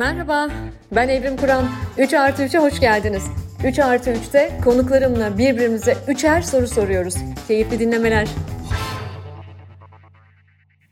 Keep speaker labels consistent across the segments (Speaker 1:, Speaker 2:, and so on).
Speaker 1: Merhaba, ben Evrim Kur'an. 3 artı 3'e hoş geldiniz. 3 artı 3'te konuklarımla birbirimize üçer soru soruyoruz. Keyifli dinlemeler.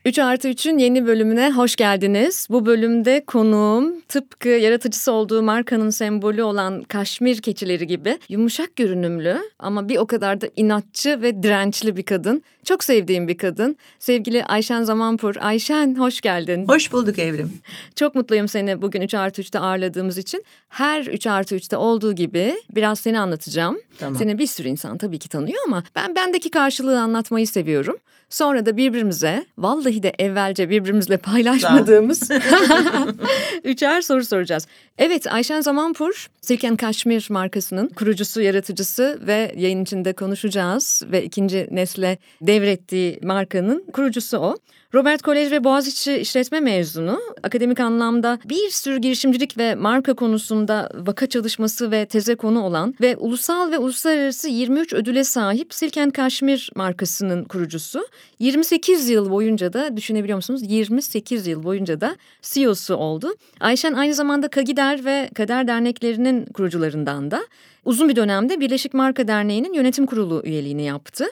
Speaker 1: 3 artı 3'ün yeni bölümüne hoş geldiniz. Bu bölümde konuğum tıpkı yaratıcısı olduğu markanın sembolü olan kaşmir keçileri gibi yumuşak görünümlü ama bir o kadar da inatçı ve dirençli bir kadın. Çok sevdiğim bir kadın. Sevgili Ayşen Zamanpur. Ayşen hoş geldin.
Speaker 2: Hoş bulduk Evrim.
Speaker 1: Çok mutluyum seni bugün 3 artı 3'te ağırladığımız için. Her 3 artı 3'te olduğu gibi biraz seni anlatacağım. Tamam. Seni bir sürü insan tabii ki tanıyor ama ben bendeki karşılığı anlatmayı seviyorum. Sonra da birbirimize vallahi de evvelce birbirimizle paylaşmadığımız üçer soru soracağız. Evet Ayşen Zamanpur Silken Kaşmir markasının kurucusu, yaratıcısı ve yayın içinde konuşacağız ve ikinci nesle devrettiği markanın kurucusu o. Robert Kolej ve Boğaziçi işletme mezunu. Akademik anlamda bir sürü girişimcilik ve marka konusunda vaka çalışması ve teze konu olan ve ulusal ve uluslararası 23 ödüle sahip Silken Kaşmir markasının kurucusu. 28 yıl boyunca da düşünebiliyor musunuz? 28 yıl boyunca da CEO'su oldu. Ayşen aynı zamanda Kagider ve Kader derneklerinin kurucularından da. Uzun bir dönemde Birleşik Marka Derneği'nin yönetim kurulu üyeliğini yaptı.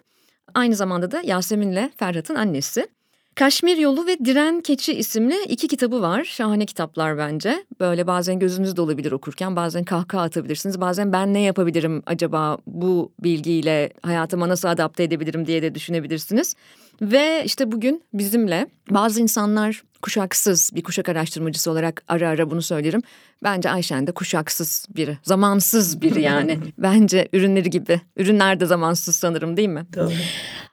Speaker 1: Aynı zamanda da Yasemin'le Ferhat'ın annesi. Kaşmir Yolu ve Diren Keçi isimli iki kitabı var. Şahane kitaplar bence. Böyle bazen gözünüz dolabilir okurken, bazen kahkaha atabilirsiniz. Bazen ben ne yapabilirim acaba bu bilgiyle hayatıma nasıl adapte edebilirim diye de düşünebilirsiniz. Ve işte bugün bizimle bazı insanlar kuşaksız bir kuşak araştırmacısı olarak ara ara bunu söylerim. Bence Ayşen de kuşaksız biri, zamansız biri yani. Bence ürünleri gibi. Ürünler de zamansız sanırım değil mi?
Speaker 2: Doğru.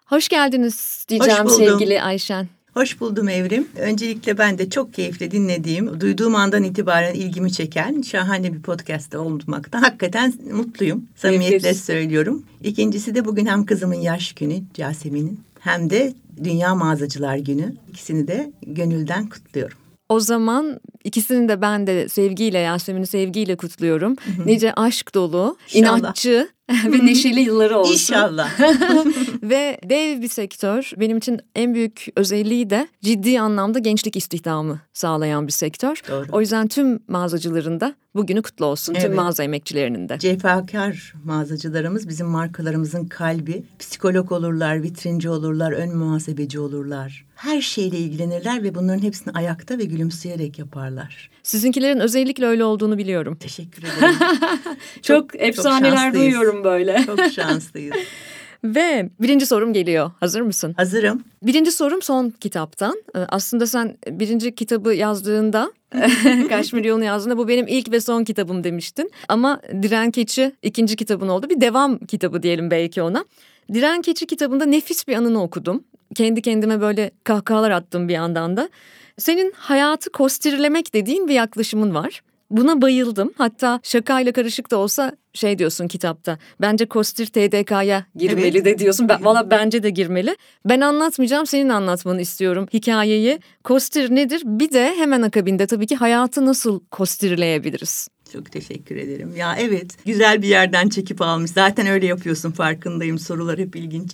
Speaker 1: Hoş geldiniz diyeceğim Hoş sevgili Ayşen.
Speaker 2: Hoş buldum Evrim. Öncelikle ben de çok keyifle dinlediğim, duyduğum andan itibaren ilgimi çeken şahane bir podcast'ta olmakta. Hakikaten mutluyum. Samimiyetle söylüyorum. İkincisi de bugün hem kızımın yaş günü Yasemin'in hem de Dünya Mağazacılar Günü. İkisini de gönülden kutluyorum.
Speaker 1: O zaman ikisini de ben de sevgiyle Yasemin'i sevgiyle kutluyorum. Nice aşk dolu, İnşallah. inatçı ve neşeli yılları olsun.
Speaker 2: İnşallah.
Speaker 1: ve dev bir sektör. Benim için en büyük özelliği de ciddi anlamda gençlik istihdamı sağlayan bir sektör. Doğru. O yüzden tüm mağazacılarında bugünü kutlu olsun. Evet. Tüm mağaza emekçilerinin de.
Speaker 2: Cefakar mağazacılarımız bizim markalarımızın kalbi. Psikolog olurlar, vitrinci olurlar, ön muhasebeci olurlar. Her şeyle ilgilenirler ve bunların hepsini ayakta ve gülümseyerek yaparlar.
Speaker 1: Sizinkilerin özellikle öyle olduğunu biliyorum.
Speaker 2: Teşekkür ederim.
Speaker 1: çok, çok efsaneler çok duyuyorum böyle.
Speaker 2: Çok şanslıyız.
Speaker 1: Ve birinci sorum geliyor. Hazır mısın?
Speaker 2: Hazırım.
Speaker 1: Birinci sorum son kitaptan. Ee, aslında sen birinci kitabı yazdığında, Kaşmir Yolu'nu yazdığında bu benim ilk ve son kitabım demiştin. Ama Diren Keçi ikinci kitabın oldu. Bir devam kitabı diyelim belki ona. Diren Keçi kitabında nefis bir anını okudum. Kendi kendime böyle kahkahalar attım bir yandan da. Senin hayatı kostirlemek dediğin bir yaklaşımın var. Buna bayıldım. Hatta şakayla karışık da olsa şey diyorsun kitapta. Bence Kostir TDK'ya girmeli evet. de diyorsun. Ben, valla bence de girmeli. Ben anlatmayacağım senin anlatmanı istiyorum hikayeyi. Kostir nedir? Bir de hemen akabinde tabii ki hayatı nasıl kostirleyebiliriz?
Speaker 2: Çok teşekkür ederim. Ya evet güzel bir yerden çekip almış. Zaten öyle yapıyorsun farkındayım. Sorular hep ilginç.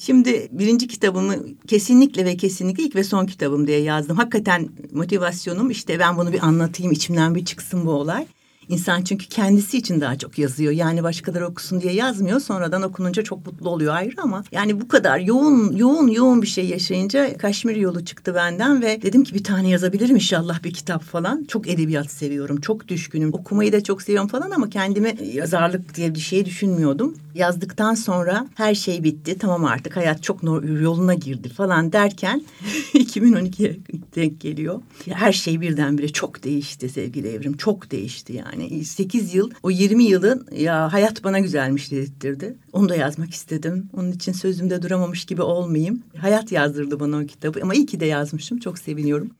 Speaker 2: Şimdi birinci kitabımı kesinlikle ve kesinlikle ilk ve son kitabım diye yazdım. Hakikaten motivasyonum işte ben bunu bir anlatayım içimden bir çıksın bu olay. İnsan çünkü kendisi için daha çok yazıyor. Yani başkaları okusun diye yazmıyor. Sonradan okununca çok mutlu oluyor ayrı ama yani bu kadar yoğun yoğun yoğun bir şey yaşayınca Kaşmir yolu çıktı benden ve dedim ki bir tane yazabilirim inşallah bir kitap falan. Çok edebiyat seviyorum. Çok düşkünüm. Okumayı da çok seviyorum falan ama kendime yazarlık diye bir şey düşünmüyordum. Yazdıktan sonra her şey bitti. Tamam artık hayat çok yoluna girdi falan derken 2012'ye denk geliyor. Her şey birdenbire çok değişti sevgili Evrim. Çok değişti yani yani 8 yıl o 20 yılın ya hayat bana güzelmiş dedirtti. Onu da yazmak istedim. Onun için sözümde duramamış gibi olmayayım. Hayat yazdırdı bana o kitabı ama iyi ki de yazmışım. Çok seviniyorum.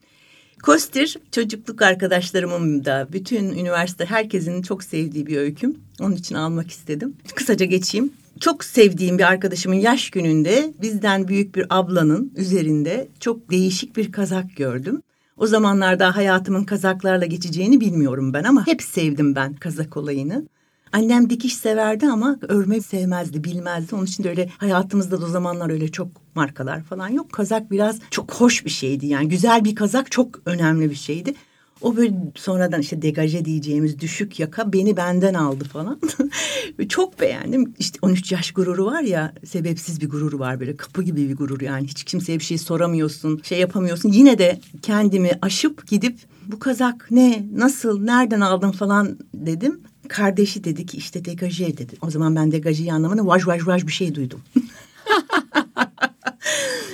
Speaker 2: Kostir çocukluk arkadaşlarımın da bütün üniversite herkesin çok sevdiği bir öyküm. Onun için almak istedim. Kısaca geçeyim. Çok sevdiğim bir arkadaşımın yaş gününde bizden büyük bir ablanın üzerinde çok değişik bir kazak gördüm. O zamanlarda hayatımın kazaklarla geçeceğini bilmiyorum ben ama hep sevdim ben kazak olayını. Annem dikiş severdi ama örme sevmezdi, bilmezdi. Onun için de öyle hayatımızda da o zamanlar öyle çok markalar falan yok. Kazak biraz çok hoş bir şeydi yani. Güzel bir kazak çok önemli bir şeydi. O böyle sonradan işte degaje diyeceğimiz düşük yaka beni benden aldı falan. Çok beğendim. İşte 13 yaş gururu var ya sebepsiz bir gurur var böyle kapı gibi bir gurur yani. Hiç kimseye bir şey soramıyorsun, şey yapamıyorsun. Yine de kendimi aşıp gidip bu kazak ne, nasıl, nereden aldın falan dedim. Kardeşi dedi ki işte degaje dedi. O zaman ben degajeyi anlamını vaj vaj vaj bir şey duydum.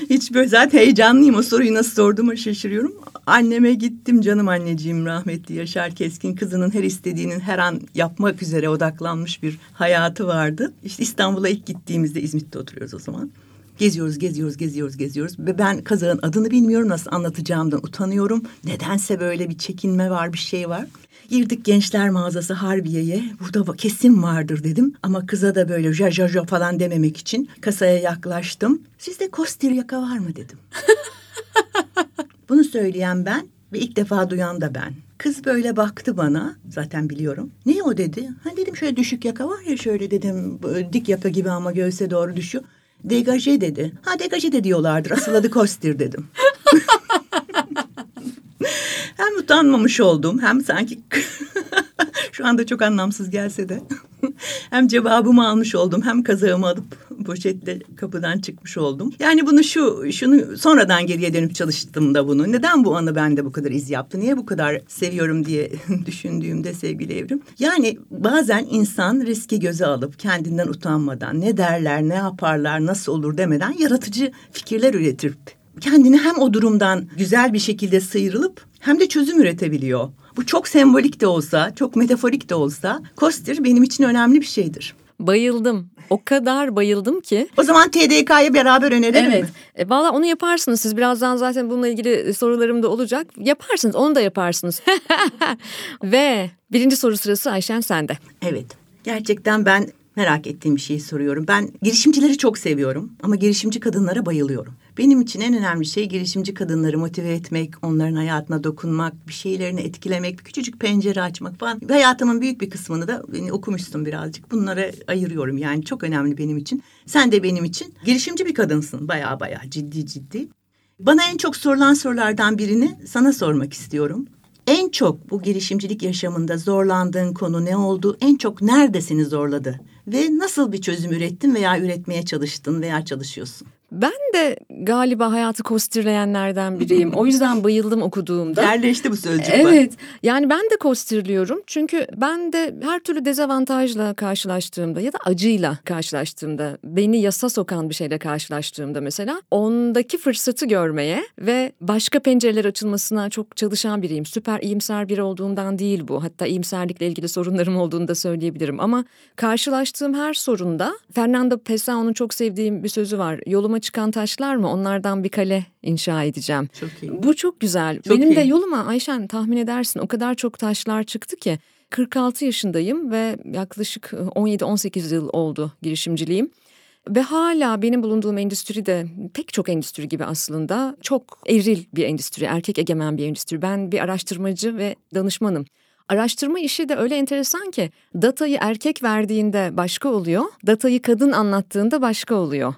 Speaker 2: Hiç böyle zaten heyecanlıyım o soruyu nasıl sorduğuma şaşırıyorum. Anneme gittim canım anneciğim rahmetli Yaşar Keskin kızının her istediğinin her an yapmak üzere odaklanmış bir hayatı vardı. İşte İstanbul'a ilk gittiğimizde İzmit'te oturuyoruz o zaman. Geziyoruz, geziyoruz, geziyoruz, geziyoruz. Ve ben kazağın adını bilmiyorum, nasıl anlatacağımdan utanıyorum. Nedense böyle bir çekinme var, bir şey var. Girdik gençler mağazası Harbiye'ye. Burada kesin vardır dedim. Ama kıza da böyle ja ja ja falan dememek için kasaya yaklaştım. Sizde kostir yaka var mı dedim. Bunu söyleyen ben ve ilk defa duyan da ben. Kız böyle baktı bana. Zaten biliyorum. Ne o dedi? Ha dedim şöyle düşük yaka var ya şöyle dedim. Dik yaka gibi ama göğse doğru düşüyor. Degaje dedi. Ha degaje de diyorlardır. Asıl adı kostir dedim. utanmamış oldum hem sanki şu anda çok anlamsız gelse de hem cevabımı almış oldum hem kazağımı alıp poşetle kapıdan çıkmış oldum. Yani bunu şu şunu sonradan geriye dönüp çalıştım da bunu. Neden bu anı bende bu kadar iz yaptı? Niye bu kadar seviyorum diye düşündüğümde sevgili Evrim. Yani bazen insan riski göze alıp kendinden utanmadan ne derler, ne yaparlar, nasıl olur demeden yaratıcı fikirler üretip kendini hem o durumdan güzel bir şekilde sıyrılıp hem de çözüm üretebiliyor. Bu çok sembolik de olsa, çok metaforik de olsa Kostir benim için önemli bir şeydir.
Speaker 1: Bayıldım. O kadar bayıldım ki.
Speaker 2: O zaman TDK'yı beraber önerelim
Speaker 1: evet.
Speaker 2: mi?
Speaker 1: Evet. Valla onu yaparsınız siz. Birazdan zaten bununla ilgili sorularım da olacak. Yaparsınız. Onu da yaparsınız. Ve birinci soru sırası Ayşen sende.
Speaker 2: Evet. Gerçekten ben merak ettiğim bir şeyi soruyorum. Ben girişimcileri çok seviyorum ama girişimci kadınlara bayılıyorum. Benim için en önemli şey girişimci kadınları motive etmek, onların hayatına dokunmak, bir şeylerini etkilemek, bir küçücük pencere açmak falan. Hayatımın büyük bir kısmını da beni okumuşsun birazcık. Bunlara ayırıyorum yani çok önemli benim için. Sen de benim için girişimci bir kadınsın baya baya ciddi ciddi. Bana en çok sorulan sorulardan birini sana sormak istiyorum. En çok bu girişimcilik yaşamında zorlandığın konu ne oldu? En çok nerede seni zorladı? Ve nasıl bir çözüm ürettin veya üretmeye çalıştın veya çalışıyorsun?
Speaker 1: Ben de galiba hayatı kostirleyenlerden biriyim. O yüzden bayıldım okuduğumda.
Speaker 2: Yerleşti bu sözcük.
Speaker 1: Evet. Yani ben de kostirliyorum. Çünkü ben de her türlü dezavantajla karşılaştığımda ya da acıyla karşılaştığımda, beni yasa sokan bir şeyle karşılaştığımda mesela ondaki fırsatı görmeye ve başka pencereler açılmasına çok çalışan biriyim. Süper iyimser biri olduğumdan değil bu. Hatta iyimserlikle ilgili sorunlarım olduğunu da söyleyebilirim. Ama karşılaştığım her sorunda Fernando Pessoa'nın çok sevdiğim bir sözü var. Yoluma yoluma çıkan taşlar mı onlardan bir kale inşa edeceğim.
Speaker 2: Çok iyi.
Speaker 1: Bu çok güzel. Çok Benim iyi. de yoluma Ayşen tahmin edersin o kadar çok taşlar çıktı ki 46 yaşındayım ve yaklaşık 17-18 yıl oldu girişimciliğim. Ve hala benim bulunduğum endüstri de pek çok endüstri gibi aslında çok eril bir endüstri, erkek egemen bir endüstri. Ben bir araştırmacı ve danışmanım. Araştırma işi de öyle enteresan ki datayı erkek verdiğinde başka oluyor, datayı kadın anlattığında başka oluyor.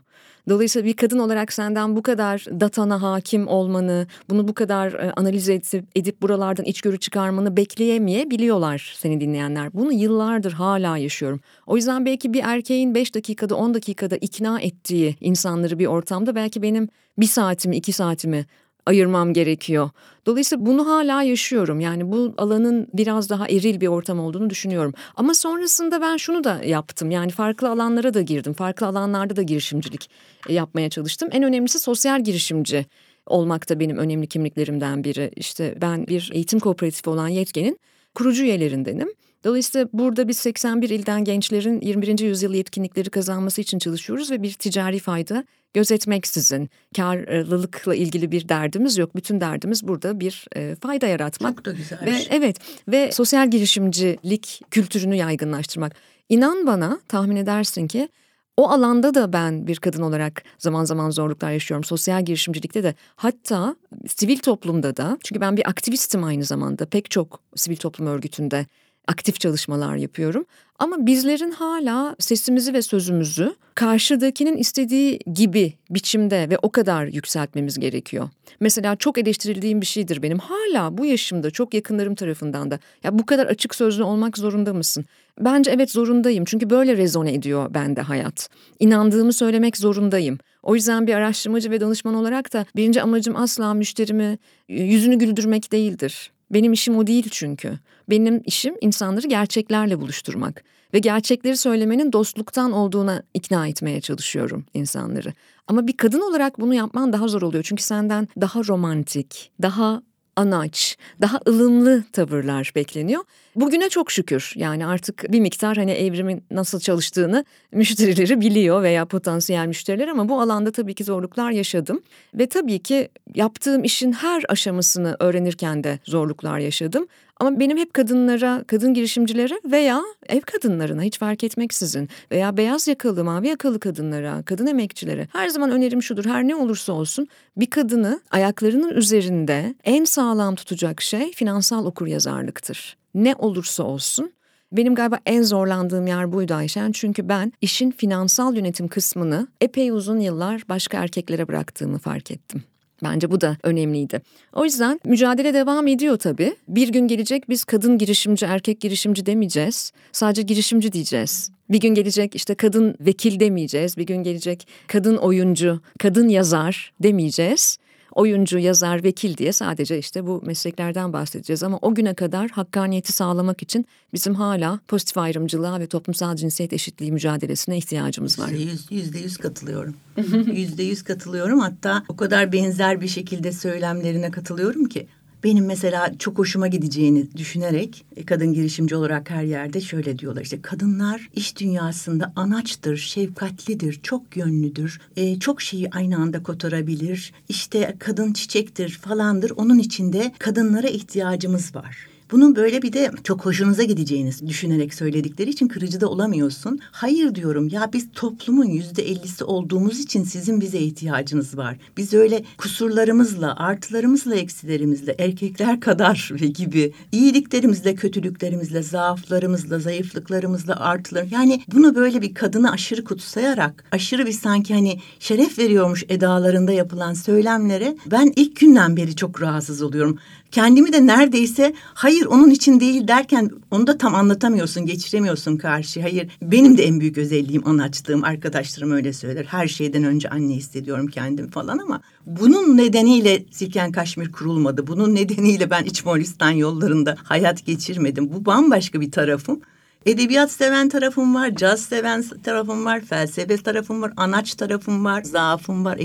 Speaker 1: Dolayısıyla bir kadın olarak senden bu kadar datana hakim olmanı, bunu bu kadar e, analiz edip, edip buralardan içgörü çıkarmanı bekleyemeyebiliyorlar seni dinleyenler. Bunu yıllardır hala yaşıyorum. O yüzden belki bir erkeğin 5 dakikada 10 dakikada ikna ettiği insanları bir ortamda belki benim bir saatimi iki saatimi ayırmam gerekiyor. Dolayısıyla bunu hala yaşıyorum. Yani bu alanın biraz daha eril bir ortam olduğunu düşünüyorum. Ama sonrasında ben şunu da yaptım. Yani farklı alanlara da girdim. Farklı alanlarda da girişimcilik e, yapmaya çalıştım. En önemlisi sosyal girişimci olmak da benim önemli kimliklerimden biri. İşte ben bir eğitim kooperatifi olan Yetken'in kurucu üyelerindenim. Dolayısıyla burada biz 81 ilden gençlerin 21. yüzyıl yetkinlikleri kazanması için çalışıyoruz ve bir ticari fayda gözetmeksizin karlılıkla ilgili bir derdimiz yok. Bütün derdimiz burada bir e, fayda yaratmak.
Speaker 2: Çok da güzel.
Speaker 1: Ve evet ve sosyal girişimcilik kültürünü yaygınlaştırmak. İnan bana tahmin edersin ki o alanda da ben bir kadın olarak zaman zaman zorluklar yaşıyorum. Sosyal girişimcilikte de hatta sivil toplumda da çünkü ben bir aktivistim aynı zamanda pek çok sivil toplum örgütünde aktif çalışmalar yapıyorum. Ama bizlerin hala sesimizi ve sözümüzü karşıdakinin istediği gibi biçimde ve o kadar yükseltmemiz gerekiyor. Mesela çok eleştirildiğim bir şeydir benim. Hala bu yaşımda çok yakınlarım tarafından da ya bu kadar açık sözlü olmak zorunda mısın? Bence evet zorundayım çünkü böyle rezone ediyor bende hayat. İnandığımı söylemek zorundayım. O yüzden bir araştırmacı ve danışman olarak da birinci amacım asla müşterimi yüzünü güldürmek değildir. Benim işim o değil çünkü. Benim işim insanları gerçeklerle buluşturmak ve gerçekleri söylemenin dostluktan olduğuna ikna etmeye çalışıyorum insanları. Ama bir kadın olarak bunu yapman daha zor oluyor çünkü senden daha romantik, daha anaç, daha ılımlı tavırlar bekleniyor. Bugüne çok şükür yani artık bir miktar hani evrimin nasıl çalıştığını müşterileri biliyor veya potansiyel müşteriler ama bu alanda tabii ki zorluklar yaşadım. Ve tabii ki yaptığım işin her aşamasını öğrenirken de zorluklar yaşadım. Ama benim hep kadınlara, kadın girişimcilere veya ev kadınlarına hiç fark etmeksizin veya beyaz yakalı, mavi yakalı kadınlara, kadın emekçilere her zaman önerim şudur. Her ne olursa olsun bir kadını ayaklarının üzerinde en sağlam tutacak şey finansal okuryazarlıktır. Ne olursa olsun benim galiba en zorlandığım yer buydu Ayşen. Çünkü ben işin finansal yönetim kısmını epey uzun yıllar başka erkeklere bıraktığımı fark ettim. Bence bu da önemliydi. O yüzden mücadele devam ediyor tabii. Bir gün gelecek biz kadın girişimci, erkek girişimci demeyeceğiz. Sadece girişimci diyeceğiz. Bir gün gelecek işte kadın vekil demeyeceğiz. Bir gün gelecek kadın oyuncu, kadın yazar demeyeceğiz oyuncu, yazar, vekil diye sadece işte bu mesleklerden bahsedeceğiz. Ama o güne kadar hakkaniyeti sağlamak için bizim hala pozitif ayrımcılığa ve toplumsal cinsiyet eşitliği mücadelesine ihtiyacımız var.
Speaker 2: Yüzde yüz, katılıyorum. yüzde yüz katılıyorum. Hatta o kadar benzer bir şekilde söylemlerine katılıyorum ki benim mesela çok hoşuma gideceğini düşünerek e, kadın girişimci olarak her yerde şöyle diyorlar işte kadınlar iş dünyasında anaçtır, şefkatlidir, çok yönlüdür, e, çok şeyi aynı anda kotarabilir, işte kadın çiçektir falandır onun içinde kadınlara ihtiyacımız var. Bunun böyle bir de çok hoşunuza gideceğini düşünerek söyledikleri için kırıcı da olamıyorsun. Hayır diyorum ya biz toplumun yüzde ellisi olduğumuz için sizin bize ihtiyacınız var. Biz öyle kusurlarımızla, artılarımızla, eksilerimizle, erkekler kadar gibi iyiliklerimizle, kötülüklerimizle, zaaflarımızla, zayıflıklarımızla, artılar. Yani bunu böyle bir kadını aşırı kutsayarak, aşırı bir sanki hani şeref veriyormuş edalarında yapılan söylemlere ben ilk günden beri çok rahatsız oluyorum kendimi de neredeyse hayır onun için değil derken onu da tam anlatamıyorsun, geçiremiyorsun karşı. Hayır benim de en büyük özelliğim anaçlığım. Arkadaşlarım öyle söyler. Her şeyden önce anne hissediyorum kendimi falan ama bunun nedeniyle Silken Kaşmir kurulmadı. Bunun nedeniyle ben İç Moğolistan yollarında hayat geçirmedim. Bu bambaşka bir tarafım. Edebiyat seven tarafım var, caz seven tarafım var, felsefe tarafım var, anaç tarafım var, zaafım var.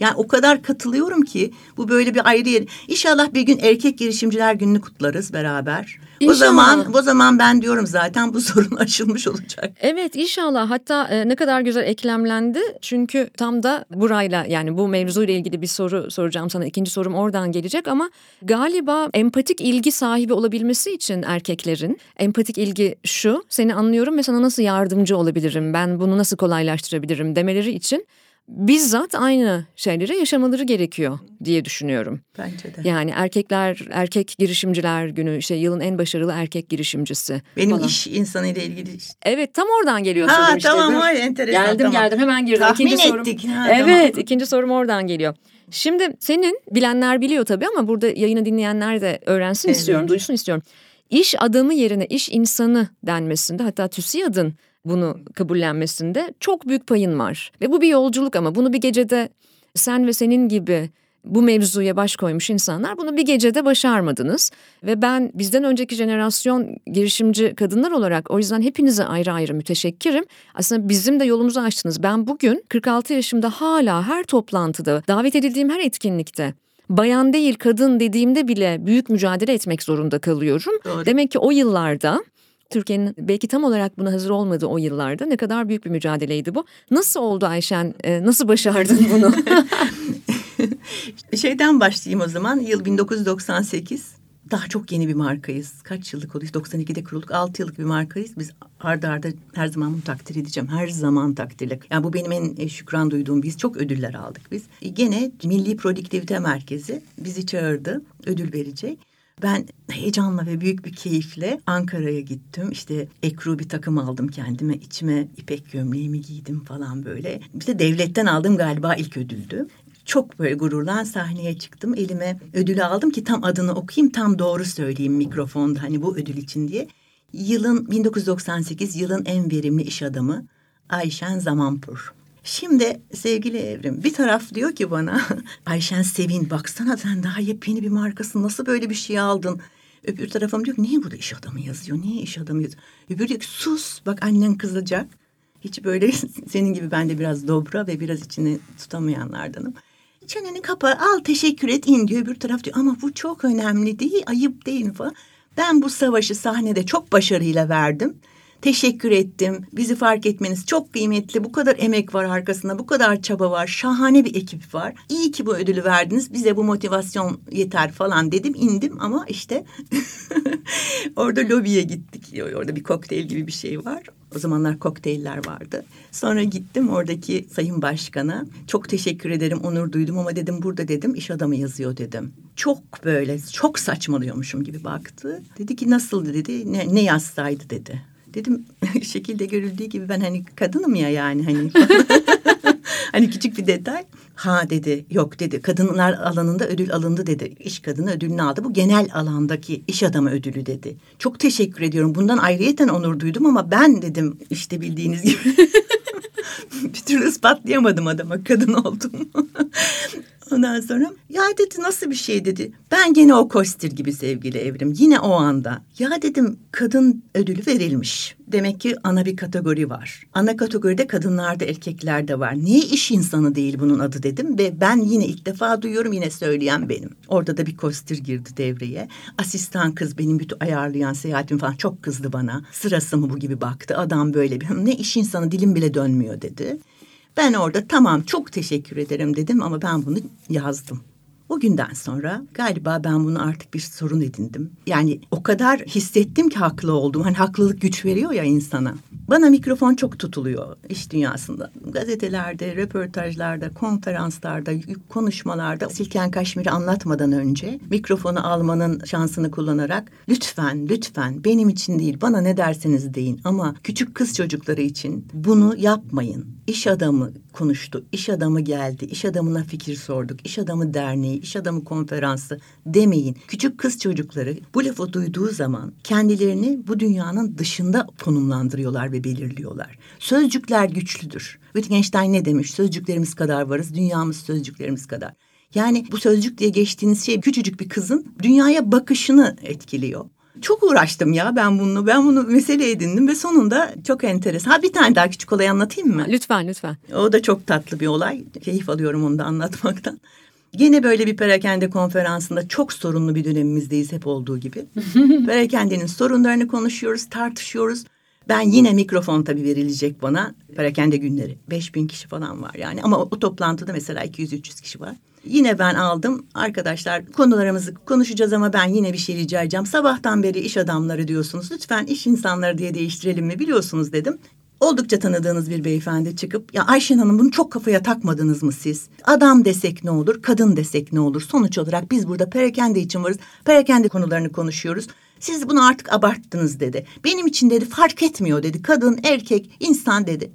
Speaker 2: Yani o kadar katılıyorum ki bu böyle bir ayrı yer. İnşallah bir gün erkek girişimciler gününü kutlarız beraber. İnşallah. O zaman o zaman ben diyorum zaten bu sorun aşılmış olacak.
Speaker 1: Evet inşallah hatta e, ne kadar güzel eklemlendi. Çünkü tam da burayla yani bu mevzuyla ilgili bir soru soracağım sana. İkinci sorum oradan gelecek ama galiba empatik ilgi sahibi olabilmesi için erkeklerin empatik ilgi şu seni anlıyorum ve sana nasıl yardımcı olabilirim ben bunu nasıl kolaylaştırabilirim demeleri için bizzat aynı şeyleri yaşamaları gerekiyor diye düşünüyorum.
Speaker 2: Bence de.
Speaker 1: Yani erkekler, erkek girişimciler günü işte yılın en başarılı erkek girişimcisi.
Speaker 2: Benim falan. iş insanı ile ilgili.
Speaker 1: Evet tam oradan geliyor
Speaker 2: ha, işte. Tamam vay enteresan.
Speaker 1: Geldim
Speaker 2: tamam.
Speaker 1: geldim hemen girdim.
Speaker 2: Tahmin ikinci ettik.
Speaker 1: Sorum, ha, evet tamam. ikinci sorum oradan geliyor. Şimdi senin bilenler biliyor tabii ama burada yayını dinleyenler de öğrensin evet. istiyorum, duysun istiyorum. İş adamı yerine iş insanı denmesinde hatta TÜSİAD'ın bunu kabullenmesinde çok büyük payın var. Ve bu bir yolculuk ama bunu bir gecede sen ve senin gibi bu mevzuya baş koymuş insanlar bunu bir gecede başarmadınız. Ve ben bizden önceki jenerasyon girişimci kadınlar olarak o yüzden hepinize ayrı ayrı müteşekkirim. Aslında bizim de yolumuzu açtınız. Ben bugün 46 yaşımda hala her toplantıda, davet edildiğim her etkinlikte bayan değil kadın dediğimde bile büyük mücadele etmek zorunda kalıyorum. Doğru. Demek ki o yıllarda Türkiye'nin belki tam olarak buna hazır olmadığı o yıllarda ne kadar büyük bir mücadeleydi bu. Nasıl oldu Ayşen? E, nasıl başardın bunu?
Speaker 2: Şeyden başlayayım o zaman. Yıl 1998 daha çok yeni bir markayız. Kaç yıllık oluyoruz? 92'de kurulduk. 6 yıllık bir markayız. Biz arda arda her zaman bunu takdir edeceğim. Her zaman takdirle. Yani bu benim en e, şükran duyduğum. Biz çok ödüller aldık biz. E, gene Milli Produktivite Merkezi bizi çağırdı. Ödül verecek. Ben heyecanla ve büyük bir keyifle Ankara'ya gittim. İşte ekru bir takım aldım kendime. içime ipek gömleğimi giydim falan böyle. De devletten aldım galiba ilk ödüldü çok böyle gururlan sahneye çıktım. Elime ödülü aldım ki tam adını okuyayım, tam doğru söyleyeyim mikrofonda hani bu ödül için diye. Yılın 1998 yılın en verimli iş adamı Ayşen Zamanpur. Şimdi sevgili Evrim bir taraf diyor ki bana Ayşen Sevin baksana sen daha yepyeni bir markasın nasıl böyle bir şey aldın? Öbür tarafım diyor ki niye burada iş adamı yazıyor? Niye iş adamı yazıyor? Öbür diyor ki sus bak annen kızacak. Hiç böyle senin gibi ben de biraz dobra ve biraz içini tutamayanlardanım. Çeneni kapa al teşekkür et in diyor. Öbür taraf diyor ama bu çok önemli değil ayıp değil falan. Ben bu savaşı sahnede çok başarıyla verdim. Teşekkür ettim. Bizi fark etmeniz çok kıymetli. Bu kadar emek var arkasında. Bu kadar çaba var. Şahane bir ekip var. İyi ki bu ödülü verdiniz. Bize bu motivasyon yeter falan dedim. indim ama işte orada lobiye gittik. Orada bir kokteyl gibi bir şey var. O zamanlar kokteyller vardı. Sonra gittim oradaki sayın başkana. Çok teşekkür ederim, onur duydum ama dedim burada dedim iş adamı yazıyor dedim. Çok böyle çok saçmalıyormuşum gibi baktı. Dedi ki nasıl dedi ne, ne yazsaydı dedi. Dedim şekilde görüldüğü gibi ben hani kadınım ya yani hani. hani küçük bir detay. Ha dedi yok dedi kadınlar alanında ödül alındı dedi. İş kadını ödülünü aldı. Bu genel alandaki iş adamı ödülü dedi. Çok teşekkür ediyorum. Bundan ayrıyeten onur duydum ama ben dedim işte bildiğiniz gibi. bir türlü ispatlayamadım adama kadın oldum. Ondan sonra ya dedi nasıl bir şey dedi. Ben gene o kostir gibi sevgili Evrim. Yine o anda. Ya dedim kadın ödülü verilmiş. Demek ki ana bir kategori var. Ana kategoride kadınlarda erkeklerde var. Niye iş insanı değil bunun adı dedim. Ve ben yine ilk defa duyuyorum yine söyleyen benim. Orada da bir kostir girdi devreye. Asistan kız benim bütün ayarlayan seyahatim falan çok kızdı bana. Sırası mı bu gibi baktı. Adam böyle bir ne iş insanı dilim bile dönmüyor dedi. Ben orada tamam çok teşekkür ederim dedim ama ben bunu yazdım. O günden sonra galiba ben bunu artık bir sorun edindim. Yani o kadar hissettim ki haklı oldum. Hani haklılık güç veriyor ya insana. Bana mikrofon çok tutuluyor iş dünyasında. Gazetelerde, röportajlarda, konferanslarda, konuşmalarda Silken Kaşmir'i anlatmadan önce mikrofonu almanın şansını kullanarak lütfen lütfen benim için değil bana ne derseniz deyin ama küçük kız çocukları için bunu yapmayın. İş adamı konuştu, iş adamı geldi, iş adamına fikir sorduk, iş adamı derneği, iş adamı konferansı demeyin. Küçük kız çocukları bu lafı duyduğu zaman kendilerini bu dünyanın dışında konumlandırıyorlar ve belirliyorlar. Sözcükler güçlüdür. Wittgenstein ne demiş? Sözcüklerimiz kadar varız, dünyamız sözcüklerimiz kadar. Yani bu sözcük diye geçtiğiniz şey küçücük bir kızın dünyaya bakışını etkiliyor. Çok uğraştım ya ben bunu. Ben bunu mesele edindim ve sonunda çok enteresan. Ha bir tane daha küçük olay anlatayım mı?
Speaker 1: Lütfen lütfen.
Speaker 2: O da çok tatlı bir olay. Keyif alıyorum onu da anlatmaktan. Yine böyle bir perakende konferansında çok sorunlu bir dönemimizdeyiz hep olduğu gibi. Perakendenin sorunlarını konuşuyoruz, tartışıyoruz. Ben yine mikrofon tabii verilecek bana. Perakende günleri. Beş bin kişi falan var yani. Ama o, o toplantıda mesela 200-300 kişi var. Yine ben aldım. Arkadaşlar konularımızı konuşacağız ama ben yine bir şey rica edeceğim. Sabahtan beri iş adamları diyorsunuz. Lütfen iş insanları diye değiştirelim mi biliyorsunuz dedim. Oldukça tanıdığınız bir beyefendi çıkıp ya Ayşen Hanım bunu çok kafaya takmadınız mı siz? Adam desek ne olur, kadın desek ne olur? Sonuç olarak biz burada perakende için varız. Perakende konularını konuşuyoruz. Siz bunu artık abarttınız dedi. Benim için dedi fark etmiyor dedi. Kadın, erkek, insan dedi.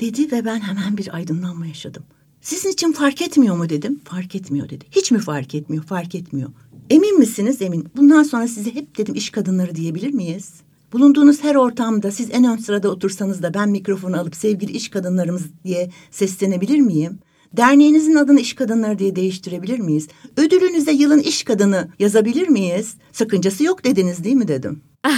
Speaker 2: Dedi ve ben hemen bir aydınlanma yaşadım. Sizin için fark etmiyor mu dedim. Fark etmiyor dedi. Hiç mi fark etmiyor? Fark etmiyor. Emin misiniz? Emin. Bundan sonra size hep dedim iş kadınları diyebilir miyiz? Bulunduğunuz her ortamda siz en ön sırada otursanız da ben mikrofonu alıp sevgili iş kadınlarımız diye seslenebilir miyim? Derneğinizin adını iş kadınları diye değiştirebilir miyiz? Ödülünüze yılın iş kadını yazabilir miyiz? Sakıncası yok dediniz değil mi dedim.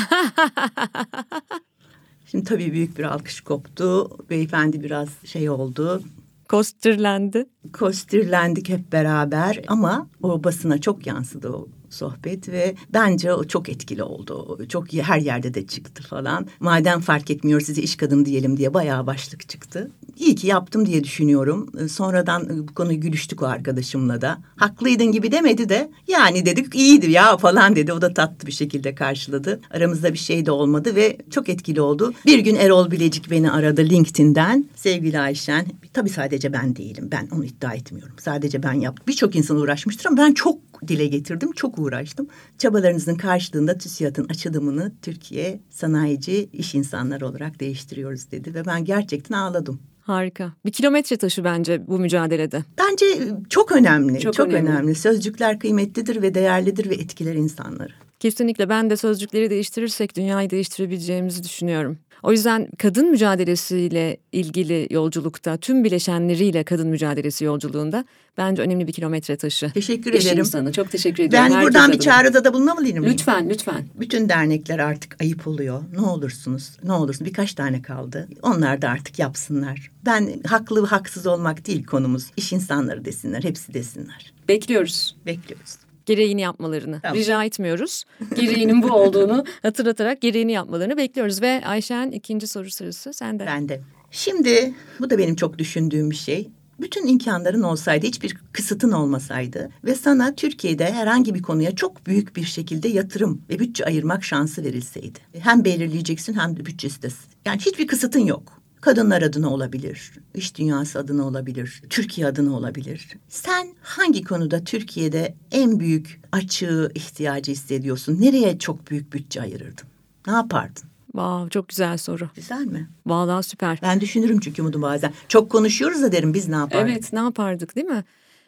Speaker 2: Şimdi tabii büyük bir alkış koptu. Beyefendi biraz şey oldu.
Speaker 1: Kostirlendi.
Speaker 2: Kostirlendik hep beraber ama o basına çok yansıdı o sohbet ve bence o çok etkili oldu. Çok her yerde de çıktı falan. Madem fark etmiyor size iş kadını diyelim diye bayağı başlık çıktı. İyi ki yaptım diye düşünüyorum. Ee, sonradan bu konuyu gülüştük o arkadaşımla da. Haklıydın gibi demedi de yani dedik iyiydi ya falan dedi. O da tatlı bir şekilde karşıladı. Aramızda bir şey de olmadı ve çok etkili oldu. Bir gün Erol Bilecik beni aradı LinkedIn'den. Sevgili Ayşen, tabii sadece ben değilim. Ben onu iddia etmiyorum. Sadece ben yaptım. Birçok insan uğraşmıştır ama ben çok dile getirdim. Çok uğraştım. Çabalarınızın karşılığında TÜSİAD'ın açılımını Türkiye sanayici iş insanları olarak değiştiriyoruz dedi. Ve ben gerçekten ağladım.
Speaker 1: Harika. Bir kilometre taşı bence bu mücadelede.
Speaker 2: Bence çok önemli. Çok, çok önemli. önemli. Sözcükler kıymetlidir ve değerlidir ve etkiler insanları.
Speaker 1: Kesinlikle ben de sözcükleri değiştirirsek dünyayı değiştirebileceğimizi düşünüyorum. O yüzden kadın mücadelesiyle ilgili yolculukta tüm bileşenleriyle kadın mücadelesi yolculuğunda bence önemli bir kilometre taşı.
Speaker 2: Teşekkür İş ederim.
Speaker 1: sana çok teşekkür ediyorum.
Speaker 2: Ben Herkes buradan bir çağrıda da bulunabileyim
Speaker 1: miyim? Lütfen lütfen.
Speaker 2: Bütün dernekler artık ayıp oluyor. Ne olursunuz ne olursun birkaç tane kaldı. Onlar da artık yapsınlar. Ben haklı haksız olmak değil konumuz. İş insanları desinler hepsi desinler.
Speaker 1: Bekliyoruz.
Speaker 2: Bekliyoruz
Speaker 1: gereğini yapmalarını tamam. rica etmiyoruz. Gereğinin bu olduğunu hatırlatarak gereğini yapmalarını bekliyoruz. Ve Ayşen ikinci soru sırası sende.
Speaker 2: Ben de. Şimdi bu da benim çok düşündüğüm bir şey. Bütün imkanların olsaydı, hiçbir kısıtın olmasaydı ve sana Türkiye'de herhangi bir konuya çok büyük bir şekilde yatırım ve bütçe ayırmak şansı verilseydi. Hem belirleyeceksin hem de bütçesi de. Yani hiçbir kısıtın yok. Kadınlar adına olabilir, iş dünyası adına olabilir, Türkiye adına olabilir. Sen hangi konuda Türkiye'de en büyük açığı ihtiyacı hissediyorsun? Nereye çok büyük bütçe ayırırdın? Ne yapardın?
Speaker 1: Wow, çok güzel soru.
Speaker 2: Güzel mi?
Speaker 1: Vallahi süper.
Speaker 2: Ben düşünürüm çünkü bunu bazen. Çok konuşuyoruz da derim biz ne yapardık?
Speaker 1: Evet ne yapardık değil mi?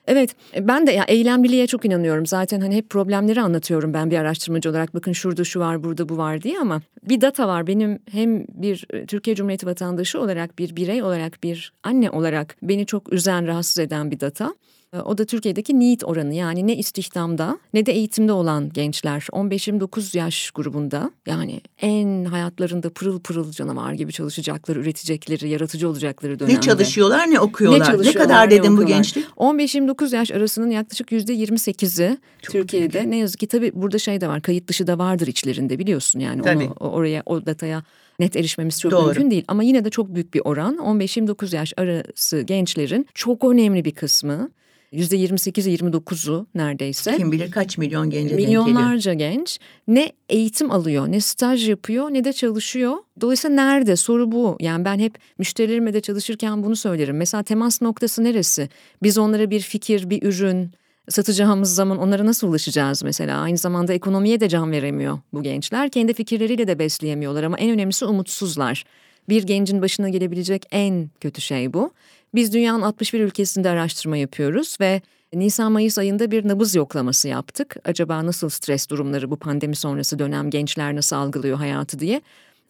Speaker 1: Evet ben de ya eylemliliğe çok inanıyorum. Zaten hani hep problemleri anlatıyorum ben bir araştırmacı olarak. Bakın şurada şu var burada bu var diye ama bir data var. Benim hem bir e, Türkiye Cumhuriyeti vatandaşı olarak bir birey olarak bir anne olarak beni çok üzen rahatsız eden bir data. Ee, o da Türkiye'deki NEET oranı yani ne istihdamda ne de eğitimde olan gençler 15-29 yaş grubunda yani en hayatlarında pırıl pırıl canavar gibi çalışacakları, üretecekleri, yaratıcı olacakları dönemde.
Speaker 2: Ne çalışıyorlar ne okuyorlar. Ne, çalışıyorlar, ne kadar dedim bu gençlik?
Speaker 1: 15-29 yaş arasının yaklaşık %28'i Türkiye'de. Büyük. Ne yazık ki tabii burada şey de var kayıt dışı da vardır içlerinde biliyorsun yani tabii. onu oraya o dataya net erişmemiz çok Doğru. mümkün değil. Ama yine de çok büyük bir oran 15-29 yaş arası gençlerin çok önemli bir kısmı yüzde 28'i 29'u neredeyse.
Speaker 2: Kim bilir kaç milyon gence
Speaker 1: Milyonlarca genç ne eğitim alıyor, ne staj yapıyor, ne de çalışıyor. Dolayısıyla nerede? Soru bu. Yani ben hep müşterilerime de çalışırken bunu söylerim. Mesela temas noktası neresi? Biz onlara bir fikir, bir ürün, satacağımız zaman onlara nasıl ulaşacağız mesela? Aynı zamanda ekonomiye de can veremiyor bu gençler. Kendi fikirleriyle de besleyemiyorlar ama en önemlisi umutsuzlar. Bir gencin başına gelebilecek en kötü şey bu. Biz dünyanın 61 ülkesinde araştırma yapıyoruz ve Nisan-Mayıs ayında bir nabız yoklaması yaptık. Acaba nasıl stres durumları bu pandemi sonrası dönem gençler nasıl algılıyor hayatı diye.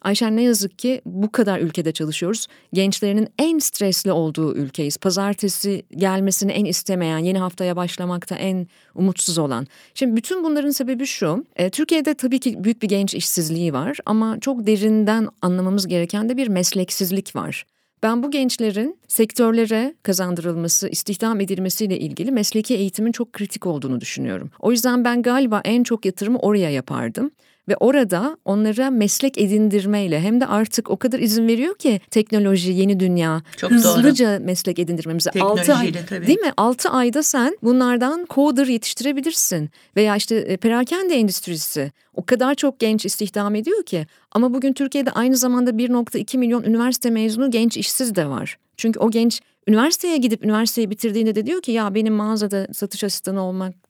Speaker 1: Ayşen ne yazık ki bu kadar ülkede çalışıyoruz. Gençlerinin en stresli olduğu ülkeyiz. Pazartesi gelmesini en istemeyen, yeni haftaya başlamakta en umutsuz olan. Şimdi bütün bunların sebebi şu. E, Türkiye'de tabii ki büyük bir genç işsizliği var ama çok derinden anlamamız gereken de bir mesleksizlik var. Ben bu gençlerin sektörlere kazandırılması, istihdam edilmesiyle ilgili mesleki eğitimin çok kritik olduğunu düşünüyorum. O yüzden ben galiba en çok yatırımı oraya yapardım. Ve orada onlara meslek edindirmeyle hem de artık o kadar izin veriyor ki teknoloji, yeni dünya Çok hızlıca doğru. meslek edindirmemize.
Speaker 2: Altı ay, tabii.
Speaker 1: Değil mi? 6 ayda sen bunlardan coder yetiştirebilirsin. Veya işte e, perakende endüstrisi o kadar çok genç istihdam ediyor ki. Ama bugün Türkiye'de aynı zamanda 1.2 milyon üniversite mezunu genç işsiz de var. Çünkü o genç üniversiteye gidip üniversiteyi bitirdiğinde de diyor ki ya benim mağazada satış asistanı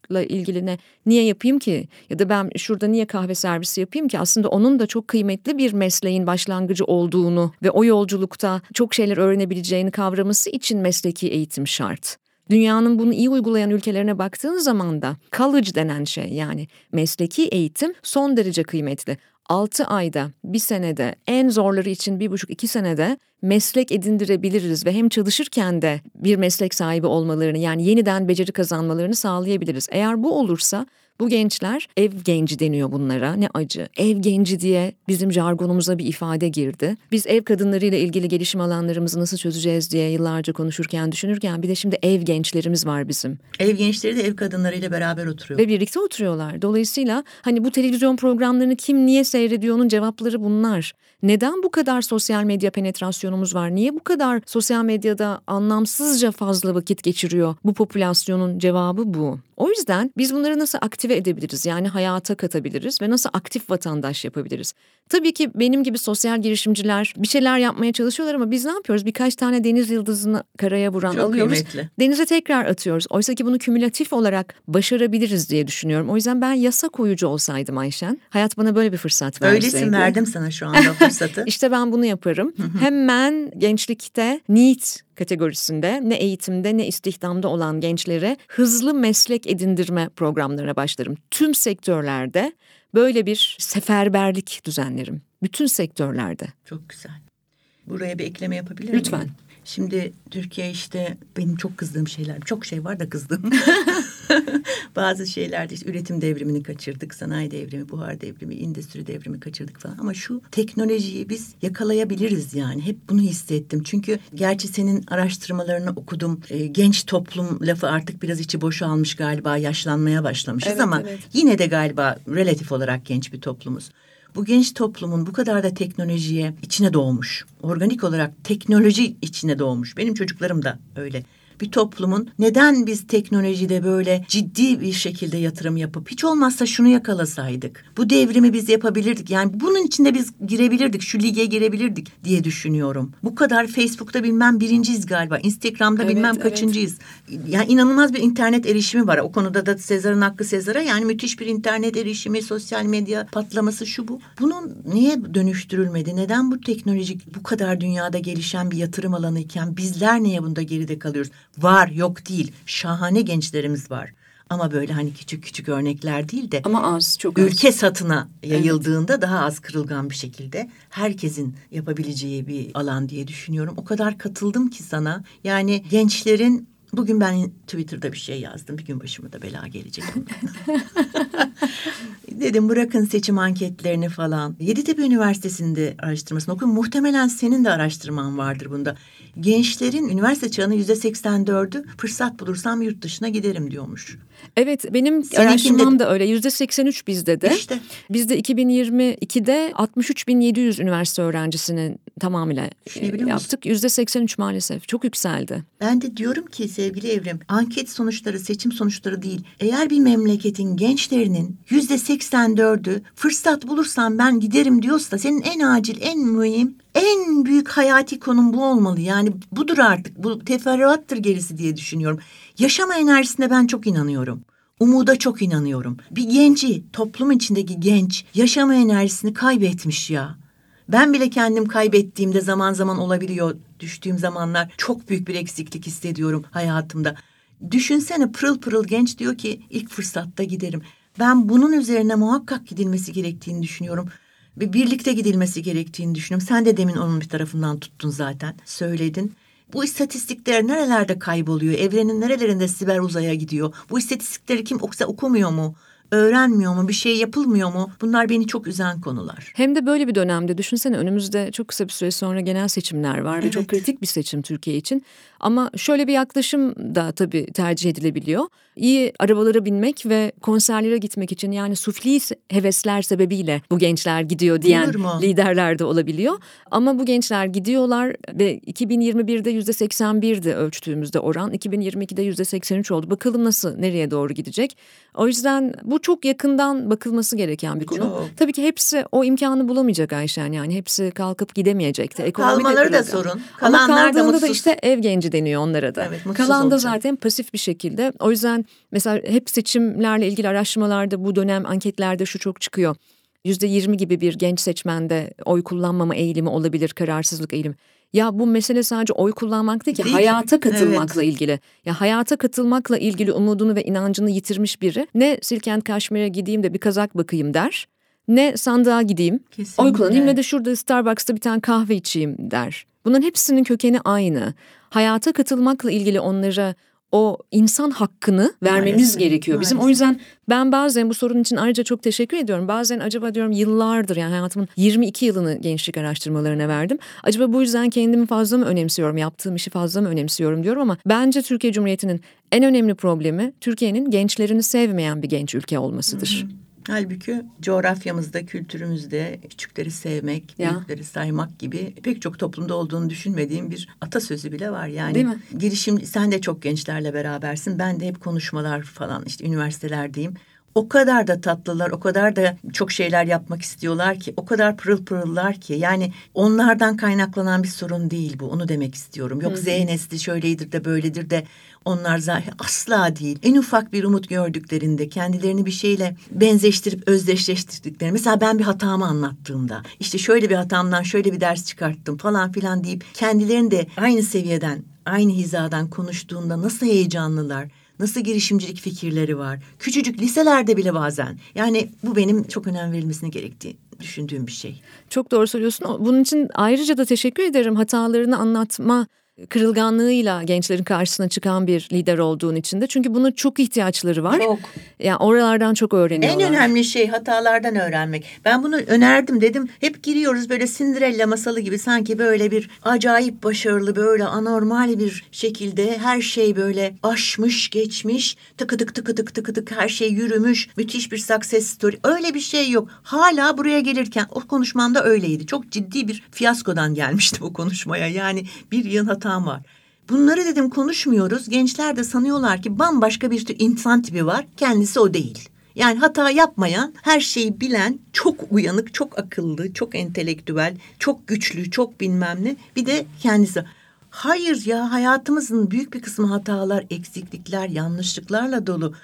Speaker 1: olmakla ilgili ne niye yapayım ki ya da ben şurada niye kahve servisi yapayım ki aslında onun da çok kıymetli bir mesleğin başlangıcı olduğunu ve o yolculukta çok şeyler öğrenebileceğini kavraması için mesleki eğitim şart. Dünyanın bunu iyi uygulayan ülkelerine baktığın zaman da college denen şey yani mesleki eğitim son derece kıymetli. 6 ayda, bir senede, en zorları için bir buçuk iki senede meslek edindirebiliriz ve hem çalışırken de bir meslek sahibi olmalarını yani yeniden beceri kazanmalarını sağlayabiliriz. Eğer bu olursa Bu gençler ev genci deniyor bunlara. Ne acı. Ev genci diye bizim jargonumuza bir ifade girdi. Biz ev kadınlarıyla ilgili gelişim alanlarımızı nasıl çözeceğiz diye yıllarca konuşurken, düşünürken bir de şimdi ev gençlerimiz var bizim.
Speaker 2: Ev gençleri de ev kadınlarıyla beraber oturuyor.
Speaker 1: Ve birlikte oturuyorlar. Dolayısıyla hani bu televizyon programlarını kim niye seyrediyor onun cevapları bunlar. Neden bu kadar sosyal medya penetrasyonumuz var? Niye bu kadar sosyal medyada anlamsızca fazla vakit geçiriyor? Bu popülasyonun cevabı bu. O yüzden biz bunları nasıl aktive edebiliriz? Yani hayata katabiliriz ve nasıl aktif vatandaş yapabiliriz? Tabii ki benim gibi sosyal girişimciler bir şeyler yapmaya çalışıyorlar ama biz ne yapıyoruz? Birkaç tane deniz yıldızını karaya vuran
Speaker 2: Çok
Speaker 1: alıyoruz.
Speaker 2: kıymetli.
Speaker 1: Denize tekrar atıyoruz. Oysa ki bunu kümülatif olarak başarabiliriz diye düşünüyorum. O yüzden ben yasa koyucu olsaydım Ayşen. Hayat bana böyle bir fırsat verseydi.
Speaker 2: Öylesin verdim sana şu anda fırsatı.
Speaker 1: İşte ben bunu yaparım. Hemen gençlikte NEET kategorisinde ne eğitimde ne istihdamda olan gençlere hızlı meslek edindirme programlarına başlarım. Tüm sektörlerde böyle bir seferberlik düzenlerim. Bütün sektörlerde.
Speaker 2: Çok güzel. Buraya bir ekleme yapabilir
Speaker 1: Lütfen.
Speaker 2: miyim? Şimdi Türkiye işte benim çok kızdığım şeyler, çok şey var da kızdığım. Bazı şeylerde işte üretim devrimini kaçırdık, sanayi devrimi, buhar devrimi, endüstri devrimi kaçırdık falan. Ama şu teknolojiyi biz yakalayabiliriz yani. Hep bunu hissettim. Çünkü gerçi senin araştırmalarını okudum. E, genç toplum lafı artık biraz içi boşalmış galiba, yaşlanmaya başlamışız
Speaker 1: Evet,
Speaker 2: ama
Speaker 1: evet.
Speaker 2: yine de galiba relatif olarak genç bir toplumuz. Bu genç toplumun bu kadar da teknolojiye içine doğmuş. Organik olarak teknoloji içine doğmuş. Benim çocuklarım da öyle. Bir toplumun neden biz teknolojide böyle ciddi bir şekilde yatırım yapıp hiç olmazsa şunu yakalasaydık. Bu devrimi biz yapabilirdik. Yani bunun içinde biz girebilirdik. Şu lige girebilirdik diye düşünüyorum. Bu kadar Facebook'ta bilmem birinciyiz galiba. Instagram'da
Speaker 1: Evet,
Speaker 2: bilmem
Speaker 1: evet.
Speaker 2: kaçıncıyız. Yani inanılmaz bir internet erişimi var. O konuda da Sezar'ın hakkı Sezar'a yani müthiş bir internet erişimi, sosyal medya patlaması şu bu. Bunun niye dönüştürülmedi? Neden bu teknolojik bu kadar dünyada gelişen bir yatırım alanı iken bizler niye bunda geride kalıyoruz? Var yok değil. Şahane gençlerimiz var. Ama böyle hani küçük küçük örnekler değil de
Speaker 1: Ama az, çok az.
Speaker 2: ülke satına yayıldığında daha az kırılgan bir şekilde herkesin yapabileceği bir alan diye düşünüyorum. O kadar katıldım ki sana. Yani gençlerin bugün ben Twitter'da bir şey yazdım. Bir gün başıma da bela gelecek. Dedim bırakın seçim anketlerini falan. Yeditepe Üniversitesi'nde araştırmasını okuyun. Muhtemelen senin de araştırman vardır bunda. Gençlerin üniversite çağının yüzde 84'ü fırsat bulursam yurt dışına giderim diyormuş.
Speaker 1: Evet benim
Speaker 2: Seninkinde-
Speaker 1: araştırmam da öyle. Yüzde 83 bizde de.
Speaker 2: İşte.
Speaker 1: Bizde 2022'de 63.700 üniversite öğrencisinin tamamıyla e, yaptık. Yüzde 83 maalesef. Çok yükseldi.
Speaker 2: Ben de diyorum ki sevgili Evrim, anket sonuçları seçim sonuçları değil. Eğer bir memleketin gençlerinin yüzde 84'ü fırsat bulursam ben giderim diyorsa senin en acil, en mühim, en büyük hayati konun bu olmalı. Yani budur artık, bu teferruattır gerisi diye düşünüyorum. Yaşama enerjisine ben çok inanıyorum. Umuda çok inanıyorum. Bir genci, toplum içindeki genç yaşama enerjisini kaybetmiş ya. Ben bile kendim kaybettiğimde zaman zaman olabiliyor. Düştüğüm zamanlar çok büyük bir eksiklik hissediyorum hayatımda. Düşünsene pırıl pırıl genç diyor ki ilk fırsatta giderim. Ben bunun üzerine muhakkak gidilmesi gerektiğini düşünüyorum. Ve birlikte gidilmesi gerektiğini düşünüyorum. Sen de demin onun bir tarafından tuttun zaten. Söyledin. Bu istatistikler nerelerde kayboluyor? Evrenin nerelerinde siber uzaya gidiyor? Bu istatistikleri kim okusa okumuyor mu? Öğrenmiyor mu? Bir şey yapılmıyor mu? Bunlar beni çok üzen konular.
Speaker 1: Hem de böyle bir dönemde düşünsene önümüzde çok kısa bir süre sonra genel seçimler var ve
Speaker 2: Evet.
Speaker 1: çok kritik bir seçim Türkiye için. Ama şöyle bir yaklaşım da tabii tercih edilebiliyor. İyi arabalara binmek ve konserlere gitmek için yani sufli hevesler sebebiyle bu gençler gidiyor diyen liderler de olabiliyor. Ama bu gençler gidiyorlar ve 2021'de yüzde 81'di ölçtüğümüzde oran. 2022'de yüzde 83 oldu. Bakalım nasıl nereye doğru gidecek. O yüzden bu çok yakından bakılması gereken bir konu.
Speaker 2: Çok.
Speaker 1: Tabii ki hepsi o imkanı bulamayacak Ayşen yani hepsi kalkıp gidemeyecekti. Ekonomi de
Speaker 2: Kalmaları da sorun.
Speaker 1: Ama
Speaker 2: Kalanlar da
Speaker 1: kaldığında da
Speaker 2: mutsuz.
Speaker 1: işte ev genci deniyor onlara da.
Speaker 2: Evet,
Speaker 1: Kalan da zaten pasif bir şekilde. O yüzden mesela hep seçimlerle ilgili araştırmalarda bu dönem anketlerde şu çok çıkıyor. Yüzde yirmi gibi bir genç seçmende oy kullanmama eğilimi olabilir, kararsızlık eğilimi. Ya bu mesele sadece oy kullanmak değil ki
Speaker 2: Değil.
Speaker 1: hayata katılmakla ilgili. Ya hayata katılmakla ilgili umudunu ve inancını yitirmiş biri ne Silkent Kaşmir'e gideyim de bir kazak bakayım der. Ne sandığa gideyim,
Speaker 2: Kesinlikle.
Speaker 1: oy kullanayım ne de şurada Starbucks'ta bir tane kahve içeyim der. Bunların hepsinin kökeni aynı. Hayata katılmakla ilgili onlara o insan hakkını vermemiz maalesef, gerekiyor. Bizim maalesef. o yüzden ben bazen bu sorun için ayrıca çok teşekkür ediyorum. Bazen acaba diyorum yıllardır yani hayatımın 22 yılını gençlik araştırmalarına verdim. Acaba bu yüzden kendimi fazla mı önemsiyorum, yaptığım işi fazla mı önemsiyorum diyorum ama bence Türkiye Cumhuriyeti'nin en önemli problemi Türkiye'nin gençlerini sevmeyen bir genç ülke olmasıdır. Hı hı.
Speaker 2: Halbuki coğrafyamızda, kültürümüzde küçükleri sevmek, ya. büyükleri saymak gibi pek çok toplumda olduğunu düşünmediğim bir atasözü bile var. Yani Değil mi? girişim sen de çok gençlerle berabersin. Ben de hep konuşmalar falan işte üniversitelerdeyim. O kadar da tatlılar, o kadar da çok şeyler yapmak istiyorlar ki, o kadar pırıl pırıllar ki. Yani onlardan kaynaklanan bir sorun değil bu, onu demek istiyorum. Yok Hı-hı. Z nesli şöyledir de böyledir de onlar zaten asla değil. En ufak bir umut gördüklerinde kendilerini bir şeyle benzeştirip özdeşleştirdikleri. Mesela ben bir hatamı anlattığımda işte şöyle bir hatamdan şöyle bir ders çıkarttım falan filan deyip kendilerini de aynı seviyeden aynı hizadan konuştuğunda nasıl heyecanlılar, nasıl girişimcilik fikirleri var. Küçücük liselerde bile bazen. Yani bu benim çok önem verilmesine gerektiği düşündüğüm bir şey.
Speaker 1: Çok doğru söylüyorsun. Bunun için ayrıca da teşekkür ederim. Hatalarını anlatma kırılganlığıyla gençlerin karşısına çıkan bir lider olduğun için de. Çünkü buna çok ihtiyaçları var. Çok. Yani oralardan çok öğreniyorlar.
Speaker 2: En önemli şey hatalardan öğrenmek. Ben bunu önerdim dedim. Hep giriyoruz böyle Cinderella masalı gibi sanki böyle bir acayip başarılı böyle anormal bir şekilde her şey böyle aşmış geçmiş tıkıdık tıkıdık tıkıdık her şey yürümüş müthiş bir success story öyle bir şey yok. Hala buraya gelirken o konuşmamda öyleydi. Çok ciddi bir fiyaskodan gelmişti bu konuşmaya yani bir yıl hata hatam var. Bunları dedim konuşmuyoruz. Gençler de sanıyorlar ki bambaşka bir insan tipi var. Kendisi o değil. Yani hata yapmayan, her şeyi bilen, çok uyanık, çok akıllı, çok entelektüel, çok güçlü, çok bilmem ne. Bir de kendisi. Hayır ya hayatımızın büyük bir kısmı hatalar, eksiklikler, yanlışlıklarla dolu.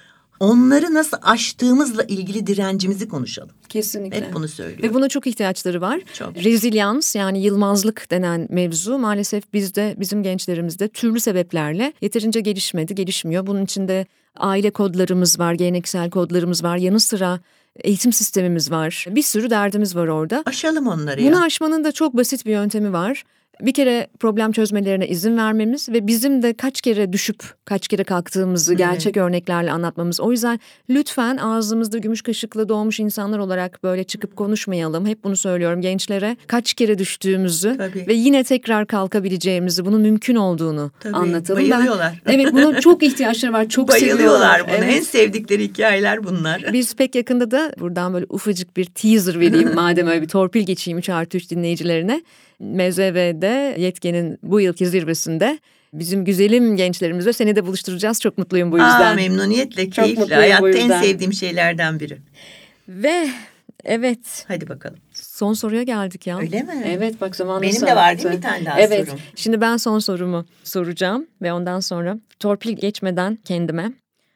Speaker 2: Onları nasıl aştığımızla ilgili direncimizi konuşalım.
Speaker 1: Kesinlikle.
Speaker 2: Hep bunu söylüyorum.
Speaker 1: Ve buna çok ihtiyaçları var. Çok. Rezilyans yani yılmazlık denen mevzu maalesef bizde bizim gençlerimizde türlü sebeplerle yeterince gelişmedi, gelişmiyor. Bunun içinde aile kodlarımız var, geleneksel kodlarımız var. Yanı sıra eğitim sistemimiz var. Bir sürü derdimiz var orada.
Speaker 2: Aşalım onları
Speaker 1: ya. Bunu aşmanın da çok basit bir yöntemi var bir kere problem çözmelerine izin vermemiz ve bizim de kaç kere düşüp kaç kere kalktığımızı gerçek örneklerle anlatmamız. O yüzden lütfen ağzımızda gümüş kaşıkla doğmuş insanlar olarak böyle çıkıp konuşmayalım. Hep bunu söylüyorum gençlere. Kaç kere düştüğümüzü Tabii. ve yine tekrar kalkabileceğimizi, bunun mümkün olduğunu Tabii. anlatalım.
Speaker 2: Bayılıyorlar.
Speaker 1: Ben, evet bunun çok ihtiyaçları var. Çok
Speaker 2: Bayılıyorlar
Speaker 1: seviyorlar.
Speaker 2: bunu. Evet. En sevdikleri hikayeler bunlar.
Speaker 1: Biz pek yakında da buradan böyle ufacık bir teaser vereyim madem öyle bir torpil geçeyim 3 artı 3 dinleyicilerine. MZV'de Yetken'in bu yılki zirvesinde bizim güzelim gençlerimizle seni de buluşturacağız. Çok mutluyum bu yüzden.
Speaker 2: Aa, memnuniyetle, keyifle. Hayatta en sevdiğim şeylerden biri.
Speaker 1: Ve evet.
Speaker 2: Hadi bakalım.
Speaker 1: Son soruya geldik ya.
Speaker 2: Öyle mi?
Speaker 1: Evet bak zaman
Speaker 2: Benim de var değil mi bir tane daha
Speaker 1: evet.
Speaker 2: sorum?
Speaker 1: Şimdi ben son sorumu soracağım ve ondan sonra torpil geçmeden kendime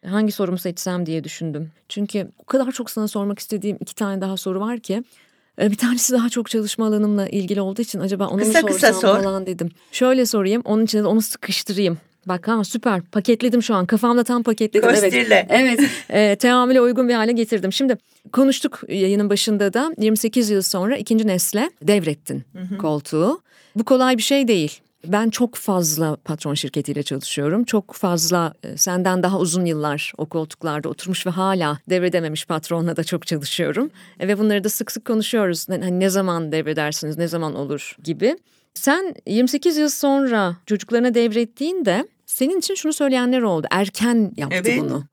Speaker 1: hangi sorumu seçsem diye düşündüm. Çünkü o kadar çok sana sormak istediğim iki tane daha soru var ki bir tanesi daha çok çalışma alanımla ilgili olduğu için acaba onu kısa mu sorsam kısa sor. falan dedim. Şöyle sorayım onun içine de onu sıkıştırayım. Bak ha süper paketledim şu an kafamda tam paketledim.
Speaker 2: Kostirle.
Speaker 1: Evet, evet e, teamüle uygun bir hale getirdim. Şimdi konuştuk yayının başında da 28 yıl sonra ikinci nesle devrettin hı hı. koltuğu. Bu kolay bir şey değil. Ben çok fazla patron şirketiyle çalışıyorum. Çok fazla e, senden daha uzun yıllar o koltuklarda oturmuş ve hala devredememiş patronla da çok çalışıyorum. E, ve bunları da sık sık konuşuyoruz. Hani ne zaman devredersiniz, ne zaman olur gibi. Sen 28 yıl sonra çocuklarına devrettiğinde senin için şunu söyleyenler oldu. Erken yaptı evet. bunu.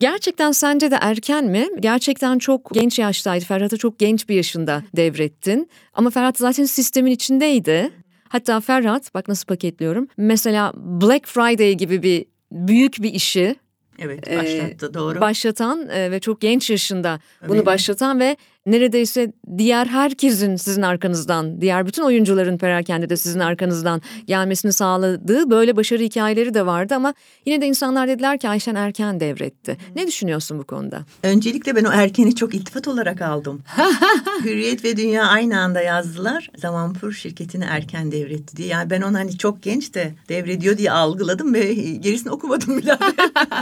Speaker 1: Gerçekten sence de erken mi? Gerçekten çok genç yaştaydı. Ferhat'ı çok genç bir yaşında devrettin. Ama Ferhat zaten sistemin içindeydi. Hatta Ferhat bak nasıl paketliyorum. Mesela Black Friday gibi bir büyük bir işi
Speaker 2: Evet başlattı doğru.
Speaker 1: Başlatan ve çok genç yaşında bunu evet. başlatan ve neredeyse diğer herkesin sizin arkanızdan, diğer bütün oyuncuların perakende de sizin arkanızdan gelmesini sağladığı böyle başarı hikayeleri de vardı ama yine de insanlar dediler ki Ayşen erken devretti. Ne düşünüyorsun bu konuda?
Speaker 2: Öncelikle ben o erkeni çok iltifat olarak aldım. Hürriyet ve Dünya aynı anda yazdılar. Zamanpur şirketini erken devretti diye. Yani ben onu hani çok genç de devrediyor diye algıladım ve gerisini okumadım bile.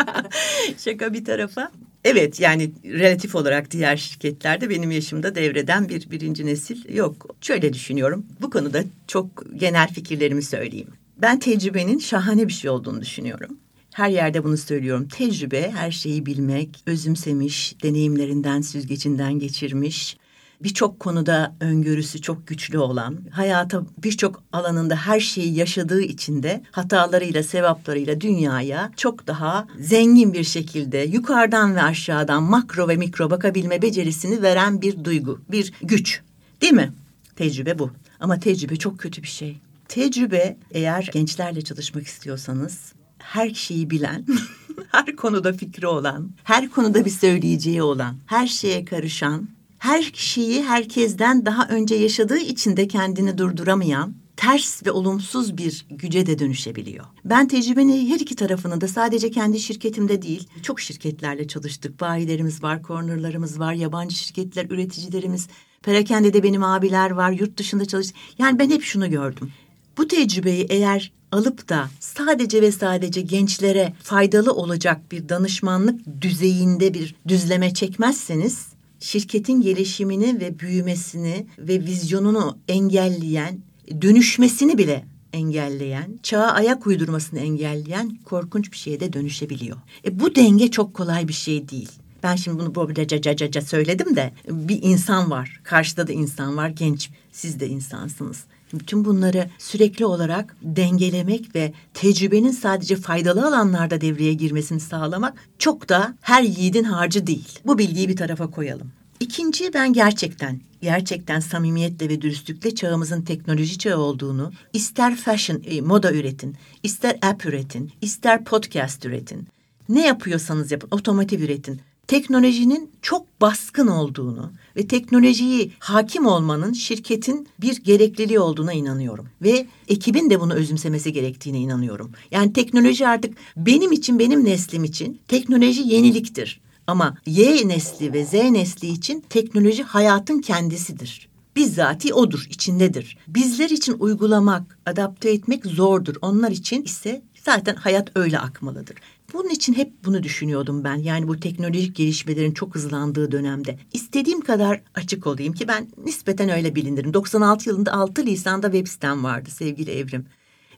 Speaker 2: Şaka bir tarafa. Evet yani relatif olarak diğer şirketlerde benim yaşımda devreden bir birinci nesil yok. Şöyle düşünüyorum bu konuda çok genel fikirlerimi söyleyeyim. Ben tecrübenin şahane bir şey olduğunu düşünüyorum. Her yerde bunu söylüyorum. Tecrübe, her şeyi bilmek, özümsemiş, deneyimlerinden, süzgecinden geçirmiş, birçok konuda öngörüsü çok güçlü olan, hayata birçok alanında her şeyi yaşadığı için de hatalarıyla, sevaplarıyla dünyaya çok daha zengin bir şekilde yukarıdan ve aşağıdan makro ve mikro bakabilme becerisini veren bir duygu, bir güç. Değil mi? Tecrübe bu. Ama tecrübe çok kötü bir şey. Tecrübe eğer gençlerle çalışmak istiyorsanız her şeyi bilen, her konuda fikri olan, her konuda bir söyleyeceği olan, her şeye karışan, her şeyi herkesten daha önce yaşadığı için de kendini durduramayan, ters ve olumsuz bir güce de dönüşebiliyor. Ben tecrübenin her iki tarafını da sadece kendi şirketimde değil, çok şirketlerle çalıştık. Bayilerimiz var, cornerlarımız var, yabancı şirketler, üreticilerimiz, perakende de benim abiler var, yurt dışında çalış. Yani ben hep şunu gördüm. Bu tecrübeyi eğer alıp da sadece ve sadece gençlere faydalı olacak bir danışmanlık düzeyinde bir düzleme çekmezseniz şirketin gelişimini ve büyümesini ve vizyonunu engelleyen, dönüşmesini bile engelleyen, çağa ayak uydurmasını engelleyen korkunç bir şeye de dönüşebiliyor. E bu denge çok kolay bir şey değil. Ben şimdi bunu böyle caca caca söyledim de bir insan var. Karşıda da insan var. Genç siz de insansınız. Bütün bunları sürekli olarak dengelemek ve tecrübenin sadece faydalı alanlarda devreye girmesini sağlamak çok da her yiğidin harcı değil. Bu bilgiyi bir tarafa koyalım. İkinci ben gerçekten, gerçekten samimiyetle ve dürüstlükle çağımızın teknoloji çağı olduğunu, ister fashion, e, moda üretin, ister app üretin, ister podcast üretin. Ne yapıyorsanız yapın, otomotiv üretin teknolojinin çok baskın olduğunu ve teknolojiyi hakim olmanın şirketin bir gerekliliği olduğuna inanıyorum. Ve ekibin de bunu özümsemesi gerektiğine inanıyorum. Yani teknoloji artık benim için, benim neslim için teknoloji yeniliktir. Ama Y nesli ve Z nesli için teknoloji hayatın kendisidir. Bizzati odur, içindedir. Bizler için uygulamak, adapte etmek zordur. Onlar için ise zaten hayat öyle akmalıdır. Bunun için hep bunu düşünüyordum ben. Yani bu teknolojik gelişmelerin çok hızlandığı dönemde. İstediğim kadar açık olayım ki ben nispeten öyle bilinirim. 96 yılında 6 Nisan'da web sitem vardı sevgili Evrim.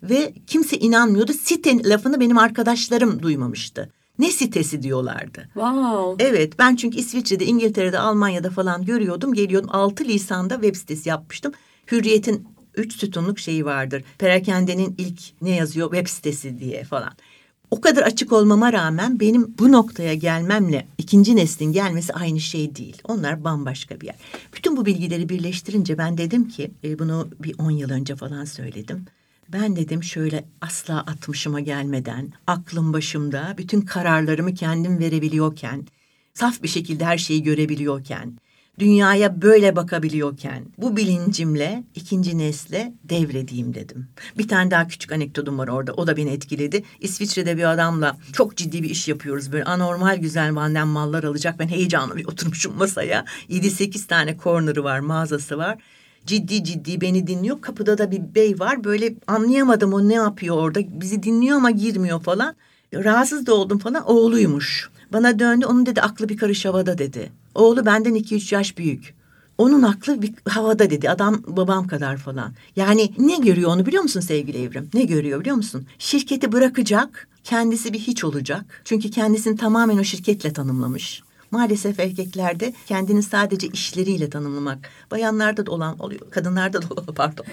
Speaker 2: Ve kimse inanmıyordu. Site lafını benim arkadaşlarım duymamıştı. Ne sitesi diyorlardı.
Speaker 1: Wow.
Speaker 2: Evet ben çünkü İsviçre'de, İngiltere'de, Almanya'da falan görüyordum. Geliyordum 6 Nisan'da web sitesi yapmıştım. Hürriyet'in üç sütunluk şeyi vardır. Perakende'nin ilk ne yazıyor web sitesi diye falan. O kadar açık olmama rağmen benim bu noktaya gelmemle ikinci neslin gelmesi aynı şey değil. Onlar bambaşka bir yer. Bütün bu bilgileri birleştirince ben dedim ki e, bunu bir on yıl önce falan söyledim. Ben dedim şöyle asla atmışıma gelmeden, aklım başımda, bütün kararlarımı kendim verebiliyorken, saf bir şekilde her şeyi görebiliyorken, dünyaya böyle bakabiliyorken bu bilincimle ikinci nesle devredeyim dedim. Bir tane daha küçük anekdotum var orada. O da beni etkiledi. İsviçre'de bir adamla çok ciddi bir iş yapıyoruz. Böyle anormal güzel benden mallar alacak. Ben heyecanlı bir oturmuşum masaya. Yedi sekiz tane corner'ı var, mağazası var ciddi ciddi beni dinliyor. Kapıda da bir bey var. Böyle anlayamadım o ne yapıyor orada. Bizi dinliyor ama girmiyor falan. Rahatsız da oldum falan. Oğluymuş. Bana döndü. Onun dedi aklı bir karış havada dedi. Oğlu benden iki üç yaş büyük. Onun aklı bir havada dedi. Adam babam kadar falan. Yani ne görüyor onu biliyor musun sevgili Evrim? Ne görüyor biliyor musun? Şirketi bırakacak, kendisi bir hiç olacak. Çünkü kendisini tamamen o şirketle tanımlamış. Maalesef erkeklerde kendini sadece işleriyle tanımlamak. Bayanlarda da olan oluyor. Kadınlarda da olan pardon.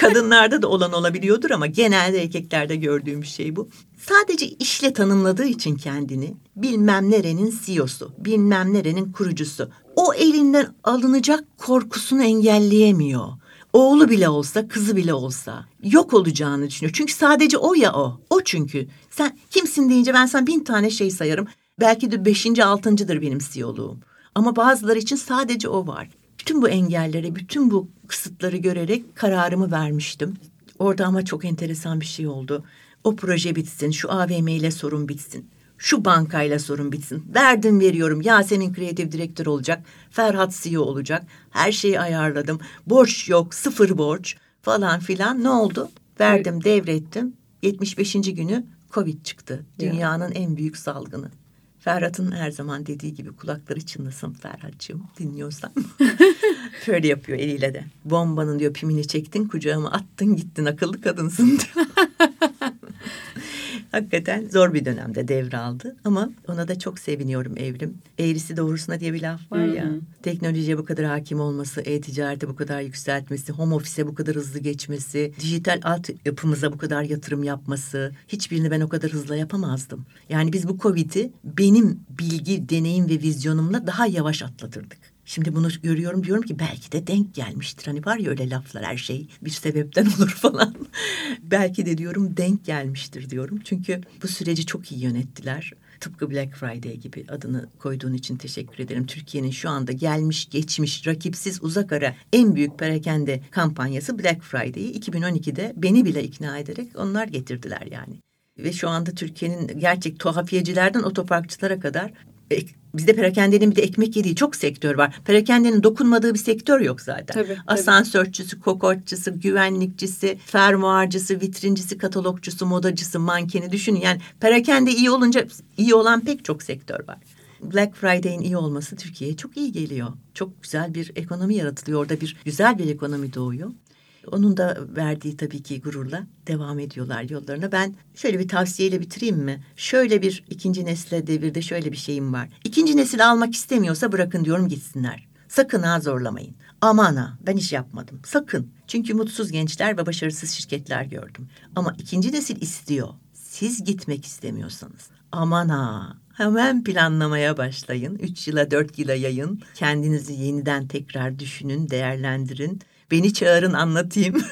Speaker 2: kadınlarda da olan olabiliyordur ama genelde erkeklerde gördüğüm bir şey bu. Sadece işle tanımladığı için kendini bilmem nerenin CEO'su, bilmem nerenin kurucusu. O elinden alınacak korkusunu engelleyemiyor oğlu bile olsa, kızı bile olsa yok olacağını düşünüyor. Çünkü sadece o ya o. O çünkü. Sen kimsin deyince ben sana bin tane şey sayarım. Belki de beşinci, altıncıdır benim siyoluğum. Ama bazıları için sadece o var. Bütün bu engelleri, bütün bu kısıtları görerek kararımı vermiştim. Orada ama çok enteresan bir şey oldu. O proje bitsin, şu AVM ile sorun bitsin. Şu bankayla sorun bitsin. Verdim veriyorum. Yasemin kreatif direktör olacak. Ferhat CEO olacak. Her şeyi ayarladım. Borç yok, sıfır borç falan filan. Ne oldu? Verdim, devrettim. 75. günü Covid çıktı. Dünyanın en büyük salgını. Ferhat'ın her zaman dediği gibi kulakları çınlasın Ferhat'cığım dinliyorsan. Şöyle yapıyor eliyle de. Bombanın diyor pimini çektin kucağıma attın gittin akıllı kadınsın diyor. Hakikaten zor bir dönemde devraldı ama ona da çok seviniyorum Evrim. Eğrisi doğrusuna diye bir laf var ya. Hı hı. Teknolojiye bu kadar hakim olması, e-ticarete bu kadar yükseltmesi, home office'e bu kadar hızlı geçmesi, dijital alt yapımıza bu kadar yatırım yapması. Hiçbirini ben o kadar hızlı yapamazdım. Yani biz bu Covid'i benim bilgi, deneyim ve vizyonumla daha yavaş atlatırdık. Şimdi bunu görüyorum diyorum ki belki de denk gelmiştir. Hani var ya öyle laflar her şey bir sebepten olur falan. belki de diyorum denk gelmiştir diyorum. Çünkü bu süreci çok iyi yönettiler. Tıpkı Black Friday gibi adını koyduğun için teşekkür ederim. Türkiye'nin şu anda gelmiş geçmiş rakipsiz uzak ara en büyük perakende kampanyası Black Friday'i 2012'de beni bile ikna ederek onlar getirdiler yani. Ve şu anda Türkiye'nin gerçek tuhafiyecilerden otoparkçılara kadar bizde perakendenin bir de ekmek yediği çok sektör var. Perakendenin dokunmadığı bir sektör yok zaten. Tabii, Asansörçüsü, kokoççusu, güvenlikçisi, fermuarcısı, vitrincisi, katalogcusu, modacısı, mankeni düşünün. Yani perakende iyi olunca iyi olan pek çok sektör var. Black Friday'in iyi olması Türkiye'ye çok iyi geliyor. Çok güzel bir ekonomi yaratılıyor. Orada bir güzel bir ekonomi doğuyor. Onun da verdiği tabii ki gururla devam ediyorlar yollarına. Ben şöyle bir tavsiyeyle bitireyim mi? Şöyle bir ikinci nesle devirde şöyle bir şeyim var. İkinci nesil almak istemiyorsa bırakın diyorum gitsinler. Sakın ha zorlamayın. Aman ha ben iş yapmadım. Sakın. Çünkü mutsuz gençler ve başarısız şirketler gördüm. Ama ikinci nesil istiyor. Siz gitmek istemiyorsanız. Aman ha Hemen planlamaya başlayın. Üç yıla dört yıla yayın. Kendinizi yeniden tekrar düşünün, değerlendirin. Beni çağırın anlatayım.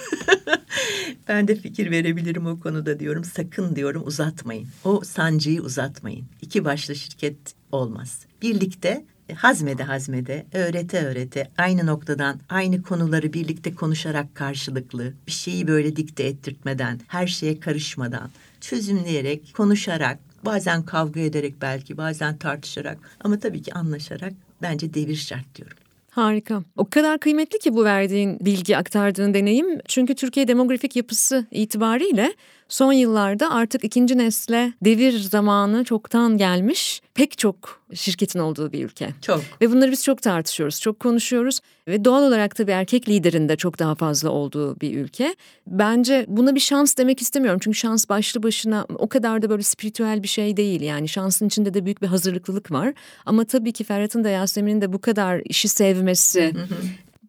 Speaker 2: ben de fikir verebilirim o konuda diyorum. Sakın diyorum uzatmayın. O sancıyı uzatmayın. İki başlı şirket olmaz. Birlikte hazmede hazmede, öğrete öğrete, aynı noktadan, aynı konuları birlikte konuşarak karşılıklı, bir şeyi böyle dikte ettirtmeden, her şeye karışmadan, çözümleyerek, konuşarak, bazen kavga ederek belki, bazen tartışarak ama tabii ki anlaşarak bence devir şart diyorum.
Speaker 1: Harika. O kadar kıymetli ki bu verdiğin bilgi, aktardığın deneyim. Çünkü Türkiye demografik yapısı itibariyle son yıllarda artık ikinci nesle devir zamanı çoktan gelmiş pek çok şirketin olduğu bir ülke.
Speaker 2: Çok.
Speaker 1: Ve bunları biz çok tartışıyoruz, çok konuşuyoruz ve doğal olarak tabii erkek liderin de çok daha fazla olduğu bir ülke. Bence buna bir şans demek istemiyorum çünkü şans başlı başına o kadar da böyle spiritüel bir şey değil yani şansın içinde de büyük bir hazırlıklılık var. Ama tabii ki Ferhat'ın da Yasemin'in de bu kadar işi sevmesi,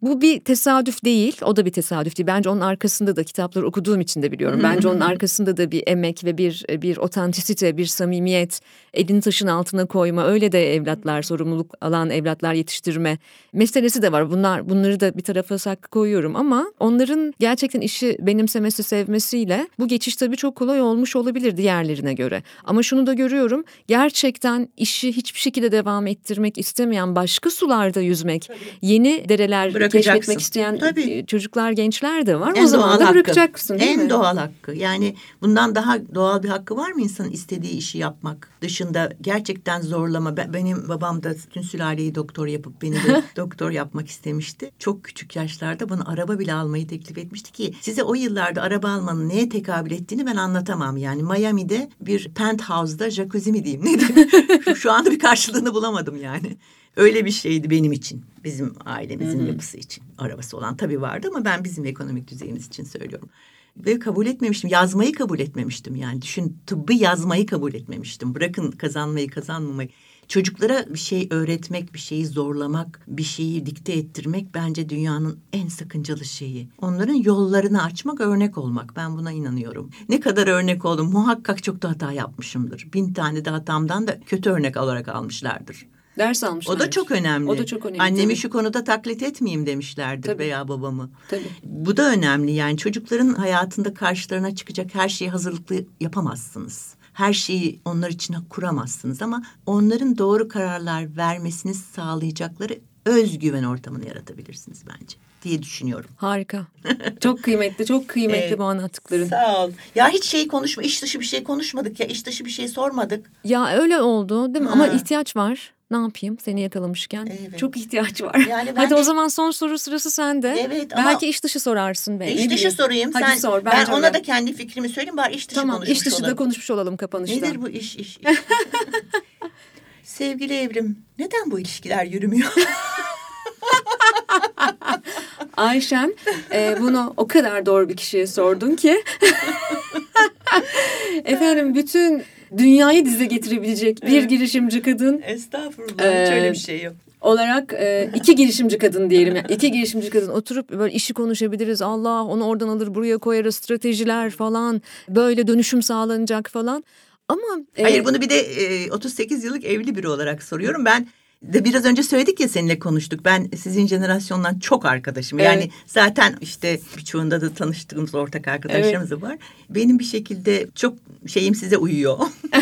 Speaker 1: bu bir tesadüf değil, o da bir tesadüf değil. Bence onun arkasında da kitapları okuduğum için de biliyorum. Bence onun arkasında da bir emek ve bir bir otantisite, bir samimiyet, elini taşın altına koyma, öyle de evlatlar, sorumluluk alan evlatlar yetiştirme meselesi de var. Bunlar bunları da bir tarafa saklı koyuyorum ama onların gerçekten işi benimsemesi, sevmesiyle bu geçiş tabii çok kolay olmuş olabilir diğerlerine göre. Ama şunu da görüyorum. Gerçekten işi hiçbir şekilde devam ettirmek istemeyen başka sularda yüzmek, yeni dereler Bırak keşfetmek isteyen Tabii. E, çocuklar, gençler de var. En o zaman da bırakacaksın
Speaker 2: değil en mi? En doğal hakkı. Yani bundan daha doğal bir hakkı var mı insanın istediği işi yapmak? Dışında gerçekten zorlama. Benim babam da tüm sülaleyi doktor yapıp beni de doktor yapmak istemişti. Çok küçük yaşlarda bana araba bile almayı teklif etmişti ki size o yıllarda araba almanın neye tekabül ettiğini ben anlatamam. Yani Miami'de bir penthouse'da jacuzzi mi diyeyim ne diyeyim. Şu anda bir karşılığını bulamadım yani. Öyle bir şeydi benim için. Bizim ailemizin Hı-hı. yapısı için. Arabası olan tabii vardı ama ben bizim ekonomik düzeyimiz için söylüyorum. Ve kabul etmemiştim. Yazmayı kabul etmemiştim yani. Düşün tıbbı yazmayı kabul etmemiştim. Bırakın kazanmayı kazanmamayı. Çocuklara bir şey öğretmek, bir şeyi zorlamak, bir şeyi dikte ettirmek bence dünyanın en sakıncalı şeyi. Onların yollarını açmak, örnek olmak. Ben buna inanıyorum. Ne kadar örnek oldum muhakkak çok da hata yapmışımdır. Bin tane de hatamdan da kötü örnek olarak almışlardır.
Speaker 1: Ders almışlar.
Speaker 2: O da çok önemli. O da çok önemli. Annemi tabii. şu konuda taklit etmeyeyim demişlerdir tabii. veya babamı. Tabii. Bu da önemli yani çocukların hayatında karşılarına çıkacak her şeyi hazırlıklı yapamazsınız. Her şeyi onlar için kuramazsınız ama onların doğru kararlar vermesini sağlayacakları özgüven ortamını yaratabilirsiniz bence diye düşünüyorum.
Speaker 1: Harika. çok kıymetli, çok kıymetli evet, bu anlattıkların.
Speaker 2: Sağ ol. Ya hiç şey konuşma, iş dışı bir şey konuşmadık ya, iş dışı bir şey sormadık.
Speaker 1: Ya öyle oldu değil mi? Ha. Ama ihtiyaç var. Ne yapayım seni yakalamışken? Evet. Çok ihtiyaç var. Yani Hadi de... o zaman son soru sırası sende. Evet ama... Belki iş dışı sorarsın.
Speaker 2: Ben. İş dışı sorayım. Hadi Sen, sor. Ben öyle. ona da kendi fikrimi söyleyeyim. Bari iş dışı
Speaker 1: tamam,
Speaker 2: konuşmuş
Speaker 1: iş dışı
Speaker 2: olalım.
Speaker 1: da konuşmuş olalım kapanışta.
Speaker 2: Nedir bu iş iş? iş? Sevgili Evrim, neden bu ilişkiler yürümüyor?
Speaker 1: Ayşen e, bunu o kadar doğru bir kişiye sordun ki. Efendim bütün dünyayı dize getirebilecek bir girişimci kadın.
Speaker 2: Estağfurullah ee, hiç öyle bir şey yok
Speaker 1: olarak e, iki girişimci kadın diyelim. Yani iki girişimci kadın oturup böyle işi konuşabiliriz. Allah onu oradan alır buraya koyarız stratejiler falan. Böyle dönüşüm sağlanacak falan. Ama
Speaker 2: e, Hayır bunu bir de e, 38 yıllık evli biri olarak soruyorum. Ben de biraz önce söyledik ya seninle konuştuk. Ben sizin jenerasyondan çok arkadaşım. Evet. Yani zaten işte birçoğunda da tanıştığımız ortak arkadaşlarımız evet. var. Benim bir şekilde çok şeyim size uyuyor.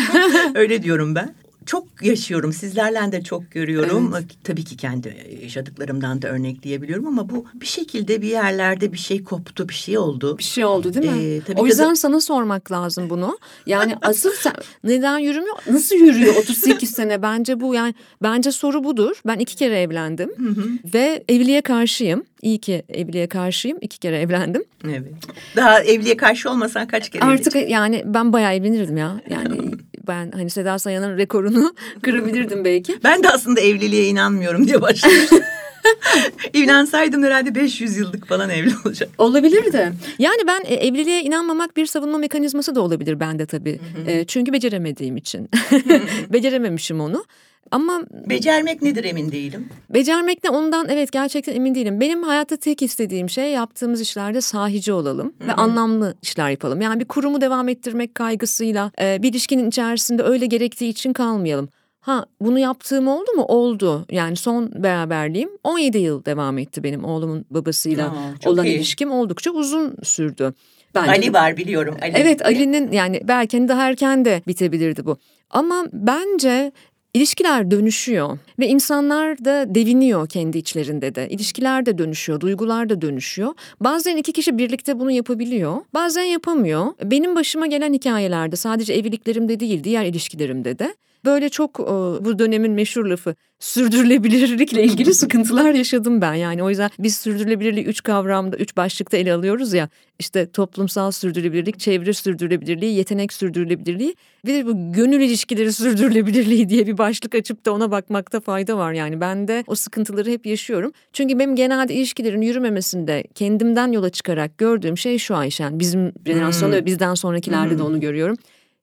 Speaker 2: Öyle diyorum ben çok yaşıyorum. Sizlerle de çok görüyorum. Evet. Tabii ki kendi yaşadıklarımdan da örnekleyebiliyorum ama bu bir şekilde bir yerlerde bir şey koptu, bir şey oldu.
Speaker 1: Bir şey oldu değil mi? Ee, tabii o yüzden kadın... sana sormak lazım bunu. Yani asıl sen neden yürümüyor? Nasıl yürüyor 38 sene? Bence bu yani bence soru budur. Ben iki kere evlendim hı hı. ve evliliğe karşıyım. İyi ki evliliğe karşıyım. İki kere evlendim.
Speaker 2: Evet. Daha evliliğe karşı olmasan kaç kere
Speaker 1: Artık evlenecek? yani ben bayağı evlenirdim ya. Yani ben hani Seda Sayan'ın rekorunu kırabilirdim belki.
Speaker 2: Ben de aslında evliliğe inanmıyorum diye başlamıştım. İnansaydım herhalde 500 yıllık falan evli olacak.
Speaker 1: Olabilir de. Yani ben e, evliliğe inanmamak bir savunma mekanizması da olabilir bende tabii. E, çünkü beceremediğim için. Becerememişim onu. Ama
Speaker 2: becermek nedir emin değilim.
Speaker 1: Becermek ne ondan evet gerçekten emin değilim. Benim hayatta tek istediğim şey yaptığımız işlerde sahici olalım Hı-hı. ve anlamlı işler yapalım. Yani bir kurumu devam ettirmek kaygısıyla e, bir ilişkinin içerisinde öyle gerektiği için kalmayalım. Ha bunu yaptığım oldu mu? Oldu. Yani son beraberliğim 17 yıl devam etti benim oğlumun babasıyla Aa, olan iyi. ilişkim oldukça uzun sürdü.
Speaker 2: Bence Ali var biliyorum. Ali.
Speaker 1: Evet Ali'nin yani belki hani daha erken de bitebilirdi bu. Ama bence İlişkiler dönüşüyor ve insanlar da deviniyor kendi içlerinde de. İlişkiler de dönüşüyor, duygular da dönüşüyor. Bazen iki kişi birlikte bunu yapabiliyor, bazen yapamıyor. Benim başıma gelen hikayelerde sadece evliliklerimde değil, diğer ilişkilerimde de böyle çok bu dönemin meşhur lafı sürdürülebilirlikle ilgili sıkıntılar yaşadım ben. Yani o yüzden biz sürdürülebilirliği üç kavramda, üç başlıkta ele alıyoruz ya. İşte toplumsal sürdürülebilirlik, çevre sürdürülebilirliği, yetenek sürdürülebilirliği ve de bu gönül ilişkileri sürdürülebilirliği diye bir başlık açıp da ona bakmakta fayda var. Yani ben de o sıkıntıları hep yaşıyorum. Çünkü benim genelde ilişkilerin yürümemesinde kendimden yola çıkarak gördüğüm şey şu Ayşen. Bizim jenerasyonda hmm. ve bizden sonrakilerde hmm. de onu görüyorum.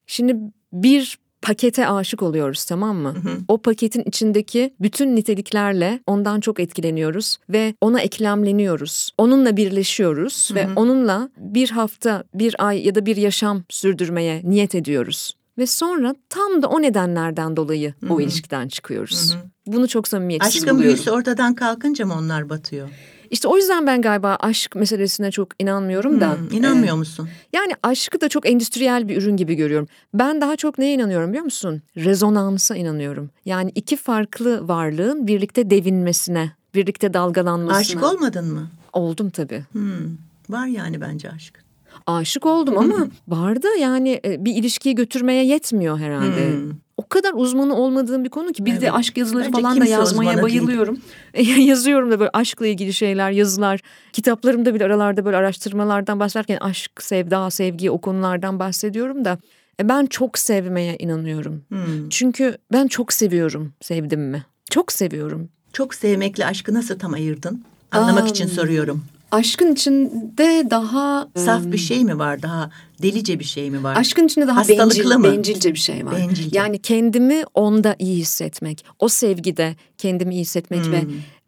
Speaker 1: Şimdi bir pakete aşık oluyoruz tamam mı? Hı hı. O paketin içindeki bütün niteliklerle ondan çok etkileniyoruz ve ona eklemleniyoruz. Onunla birleşiyoruz hı hı. ve onunla bir hafta, bir ay ya da bir yaşam sürdürmeye niyet ediyoruz. Ve sonra tam da o nedenlerden dolayı Hı-hı. o ilişkiden çıkıyoruz. Hı-hı. Bunu çok samimiyetsiz
Speaker 2: Aşkın buluyorum. Aşkın büyüsü ortadan kalkınca mı onlar batıyor?
Speaker 1: İşte o yüzden ben galiba aşk meselesine çok inanmıyorum da.
Speaker 2: Hmm, inanmıyor ee, musun?
Speaker 1: Yani aşkı da çok endüstriyel bir ürün gibi görüyorum. Ben daha çok neye inanıyorum biliyor musun? Rezonansa inanıyorum. Yani iki farklı varlığın birlikte devinmesine, birlikte dalgalanmasına.
Speaker 2: Aşık olmadın mı?
Speaker 1: Oldum tabii.
Speaker 2: Hmm, var yani bence aşk
Speaker 1: aşık oldum ama vardı yani e, bir ilişkiyi götürmeye yetmiyor herhalde. Hmm o kadar uzmanı olmadığım bir konu ki bir evet. de aşk yazıları Bence falan da yazmaya bayılıyorum. Yazıyorum da böyle aşkla ilgili şeyler, yazılar. Kitaplarımda bile aralarda böyle araştırmalardan bahsederken aşk, sevda, sevgi o konulardan bahsediyorum da e, ben çok sevmeye inanıyorum. Hmm. Çünkü ben çok seviyorum sevdim mi? Çok seviyorum.
Speaker 2: Çok sevmekle aşkı nasıl tam ayırdın? Anlamak um, için soruyorum.
Speaker 1: Aşkın içinde daha...
Speaker 2: Saf bir şey mi var? Daha delice bir şey mi var?
Speaker 1: Aşkın içinde daha Hastalıklı bencil, mı? bencilce bir şey var. Bencilce. Yani kendimi onda iyi hissetmek. O sevgide kendimi iyi hissetmek hmm. ve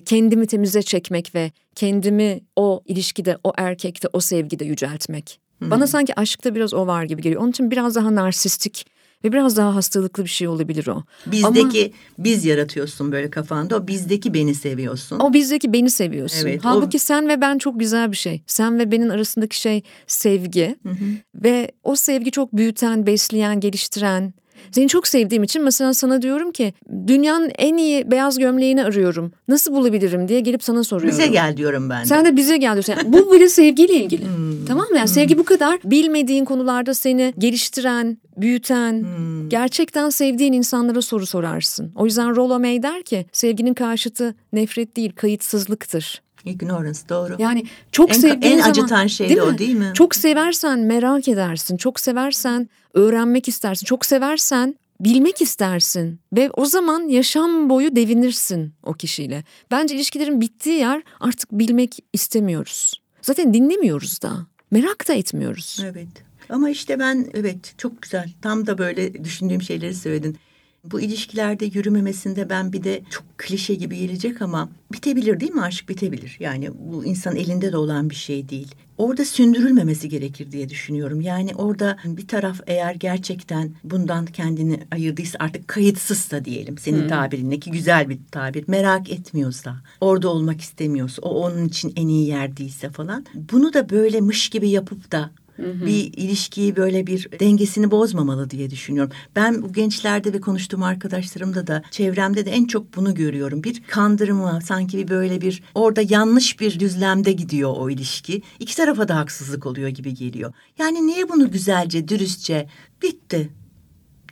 Speaker 1: kendimi temize çekmek ve kendimi o ilişkide, o erkekte, o sevgide yüceltmek. Hmm. Bana sanki aşkta biraz o var gibi geliyor. Onun için biraz daha narsistik ve biraz daha hastalıklı bir şey olabilir o.
Speaker 2: Bizdeki Ama, biz yaratıyorsun böyle kafanda. O bizdeki beni seviyorsun.
Speaker 1: O bizdeki beni seviyorsun. Evet, Halbuki o... sen ve ben çok güzel bir şey. Sen ve benim arasındaki şey sevgi. Hı hı. Ve o sevgi çok büyüten, besleyen, geliştiren, seni çok sevdiğim için mesela sana diyorum ki dünyanın en iyi beyaz gömleğini arıyorum. Nasıl bulabilirim diye gelip sana soruyorum.
Speaker 2: Bize gel diyorum ben de.
Speaker 1: Sen de bize gel diyorsun. Yani bu bile sevgiyle ilgili. Hmm. Tamam mı? Yani hmm. sevgi bu kadar bilmediğin konularda seni geliştiren, büyüten, hmm. gerçekten sevdiğin insanlara soru sorarsın. O yüzden Rollo May der ki sevginin karşıtı nefret değil kayıtsızlıktır.
Speaker 2: Ignorance doğru.
Speaker 1: Yani çok en, sevdiğin
Speaker 2: en
Speaker 1: zaman.
Speaker 2: En acıtan şey de o değil mi?
Speaker 1: Çok seversen merak edersin. Çok seversen öğrenmek istersin. Çok seversen bilmek istersin ve o zaman yaşam boyu devinirsin o kişiyle. Bence ilişkilerin bittiği yer artık bilmek istemiyoruz. Zaten dinlemiyoruz da. Merak da etmiyoruz.
Speaker 2: Evet. Ama işte ben evet çok güzel. Tam da böyle düşündüğüm şeyleri söyledin. Bu ilişkilerde yürümemesinde ben bir de çok klişe gibi gelecek ama bitebilir değil mi aşk bitebilir. Yani bu insan elinde de olan bir şey değil. Orada sündürülmemesi gerekir diye düşünüyorum. Yani orada bir taraf eğer gerçekten bundan kendini ayırdıysa artık kayıtsızsa diyelim senin hmm. tabirinle ki güzel bir tabir merak etmiyorsa orada olmak istemiyorsa o onun için en iyi yer değilse falan bunu da böyle mış gibi yapıp da Hı Bir ilişkiyi böyle bir dengesini bozmamalı diye düşünüyorum. Ben bu gençlerde ve konuştuğum arkadaşlarımda da çevremde de en çok bunu görüyorum. Bir kandırma sanki bir böyle bir orada yanlış bir düzlemde gidiyor o ilişki. İki tarafa da haksızlık oluyor gibi geliyor. Yani niye bunu güzelce, dürüstçe bitti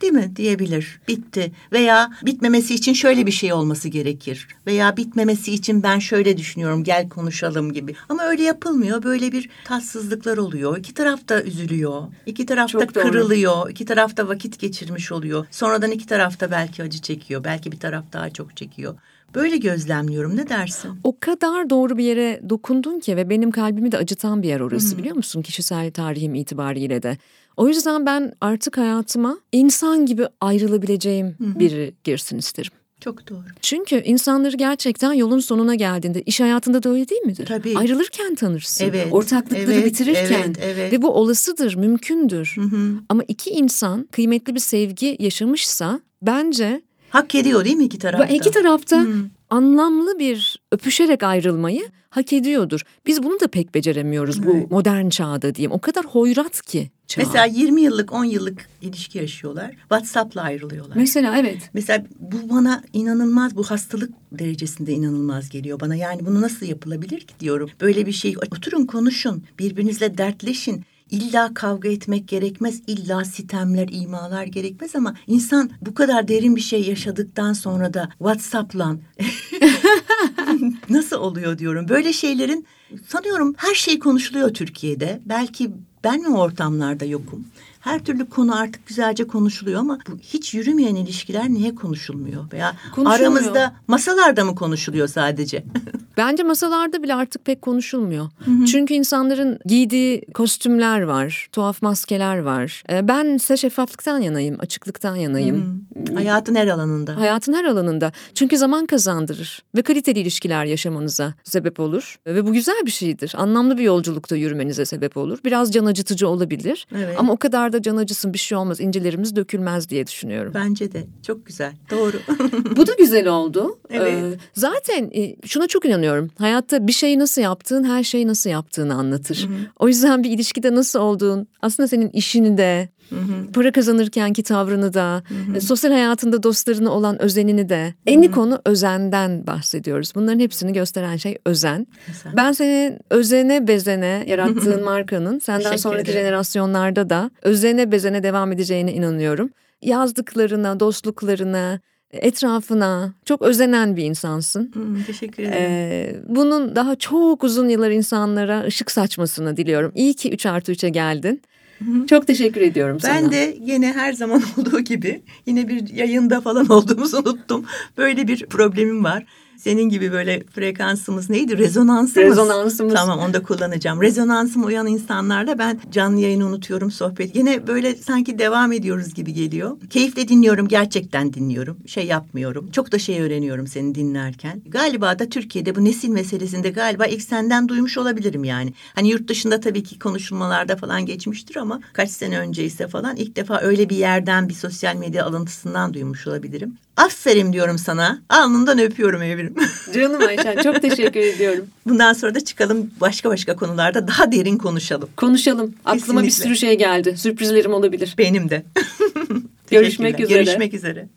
Speaker 2: Değil mi diyebilir. Bitti. Veya bitmemesi için şöyle bir şey olması gerekir. Veya bitmemesi için ben şöyle düşünüyorum gel konuşalım gibi. Ama öyle yapılmıyor. Böyle bir tatsızlıklar oluyor. İki taraf da üzülüyor. İki taraf da kırılıyor. İki taraf da vakit geçirmiş oluyor. Sonradan iki taraf da belki acı çekiyor. Belki bir taraf daha çok çekiyor. Böyle gözlemliyorum. Ne dersin?
Speaker 1: O kadar doğru bir yere dokundun ki ve benim kalbimi de acıtan bir yer orası Hı-hı. biliyor musun? Kişisel tarihim itibariyle de. O yüzden ben artık hayatıma insan gibi ayrılabileceğim Hı-hı. biri girsin isterim.
Speaker 2: Çok doğru.
Speaker 1: Çünkü insanları gerçekten yolun sonuna geldiğinde iş hayatında da öyle değil midir? Tabii. Ayrılırken tanırsın. Evet. Ortaklıkları evet, bitirirken evet, evet. ve bu olasıdır, mümkündür. Hı hı. Ama iki insan kıymetli bir sevgi yaşamışsa bence
Speaker 2: hak ediyor değil mi iki tarafta?
Speaker 1: İki tarafta hmm. anlamlı bir öpüşerek ayrılmayı hak ediyordur. Biz bunu da pek beceremiyoruz evet. bu modern çağda diyeyim. O kadar hoyrat ki çağ.
Speaker 2: Mesela 20 yıllık 10 yıllık ilişki yaşıyorlar. WhatsApp'la ayrılıyorlar.
Speaker 1: Mesela evet.
Speaker 2: Mesela bu bana inanılmaz bu hastalık derecesinde inanılmaz geliyor bana. Yani bunu nasıl yapılabilir ki diyorum. Böyle bir şey oturun konuşun birbirinize dertleşin. İlla kavga etmek gerekmez, illa sitemler, imalar gerekmez ama insan bu kadar derin bir şey yaşadıktan sonra da WhatsApp'la nasıl oluyor diyorum. Böyle şeylerin sanıyorum her şey konuşuluyor Türkiye'de. Belki ben mi ortamlarda yokum? Her türlü konu artık güzelce konuşuluyor ama bu hiç yürümeyen ilişkiler niye konuşulmuyor? Veya aramızda masalarda mı konuşuluyor sadece?
Speaker 1: Bence masalarda bile artık pek konuşulmuyor. Hı hı. Çünkü insanların giydiği kostümler var, tuhaf maskeler var. Ee, ben ise şeffaflıktan yanayım, açıklıktan yanayım.
Speaker 2: Hı. Hayatın her alanında.
Speaker 1: Hayatın her alanında. Çünkü zaman kazandırır ve kaliteli ilişkiler yaşamanıza sebep olur. Ve bu güzel bir şeydir. Anlamlı bir yolculukta yürümenize sebep olur. Biraz can acıtıcı olabilir. Evet. Ama o kadar da can acısın bir şey olmaz. İncilerimiz dökülmez diye düşünüyorum.
Speaker 2: Bence de. Çok güzel. Doğru.
Speaker 1: bu da güzel oldu. Evet. Ee, zaten e, şuna çok inanıyorum inanıyorum. Hayatta bir şeyi nasıl yaptığın her şeyi nasıl yaptığını anlatır. Hı hı. O yüzden bir ilişkide nasıl olduğun aslında senin işini de Hı hı. Para kazanırkenki tavrını da, hı hı. E, sosyal hayatında dostlarına olan özenini de. En iyi konu özenden bahsediyoruz. Bunların hepsini gösteren şey özen. Güzel. Ben senin özene bezene yarattığın markanın senden sonraki jenerasyonlarda da özene bezene devam edeceğine inanıyorum. Yazdıklarına, dostluklarına, etrafına çok özenen bir insansın.
Speaker 2: Hmm, teşekkür ederim. Ee,
Speaker 1: bunun daha çok uzun yıllar insanlara ışık saçmasını diliyorum. İyi ki 3 artı 3'e geldin. Çok teşekkür ediyorum
Speaker 2: ben
Speaker 1: sana.
Speaker 2: Ben de yine her zaman olduğu gibi yine bir yayında falan olduğumuzu unuttum. Böyle bir problemim var senin gibi böyle frekansımız neydi? Rezonansımız.
Speaker 1: Rezonansımız.
Speaker 2: Tamam onu da kullanacağım. Rezonansım uyan insanlarla ben canlı yayını unutuyorum sohbet. Yine böyle sanki devam ediyoruz gibi geliyor. Keyifle dinliyorum. Gerçekten dinliyorum. Şey yapmıyorum. Çok da şey öğreniyorum seni dinlerken. Galiba da Türkiye'de bu nesil meselesinde galiba ilk senden duymuş olabilirim yani. Hani yurt dışında tabii ki konuşulmalarda falan geçmiştir ama kaç sene önce ise falan ilk defa öyle bir yerden bir sosyal medya alıntısından duymuş olabilirim. Aferin diyorum sana. Alnından öpüyorum Evrim.
Speaker 1: Canım Ayşen çok teşekkür ediyorum.
Speaker 2: Bundan sonra da çıkalım başka başka konularda daha derin konuşalım.
Speaker 1: Konuşalım. Aklıma Kesinlikle. bir sürü şey geldi. Sürprizlerim olabilir.
Speaker 2: Benim de.
Speaker 1: Görüşmek üzere.
Speaker 2: Görüşmek üzere.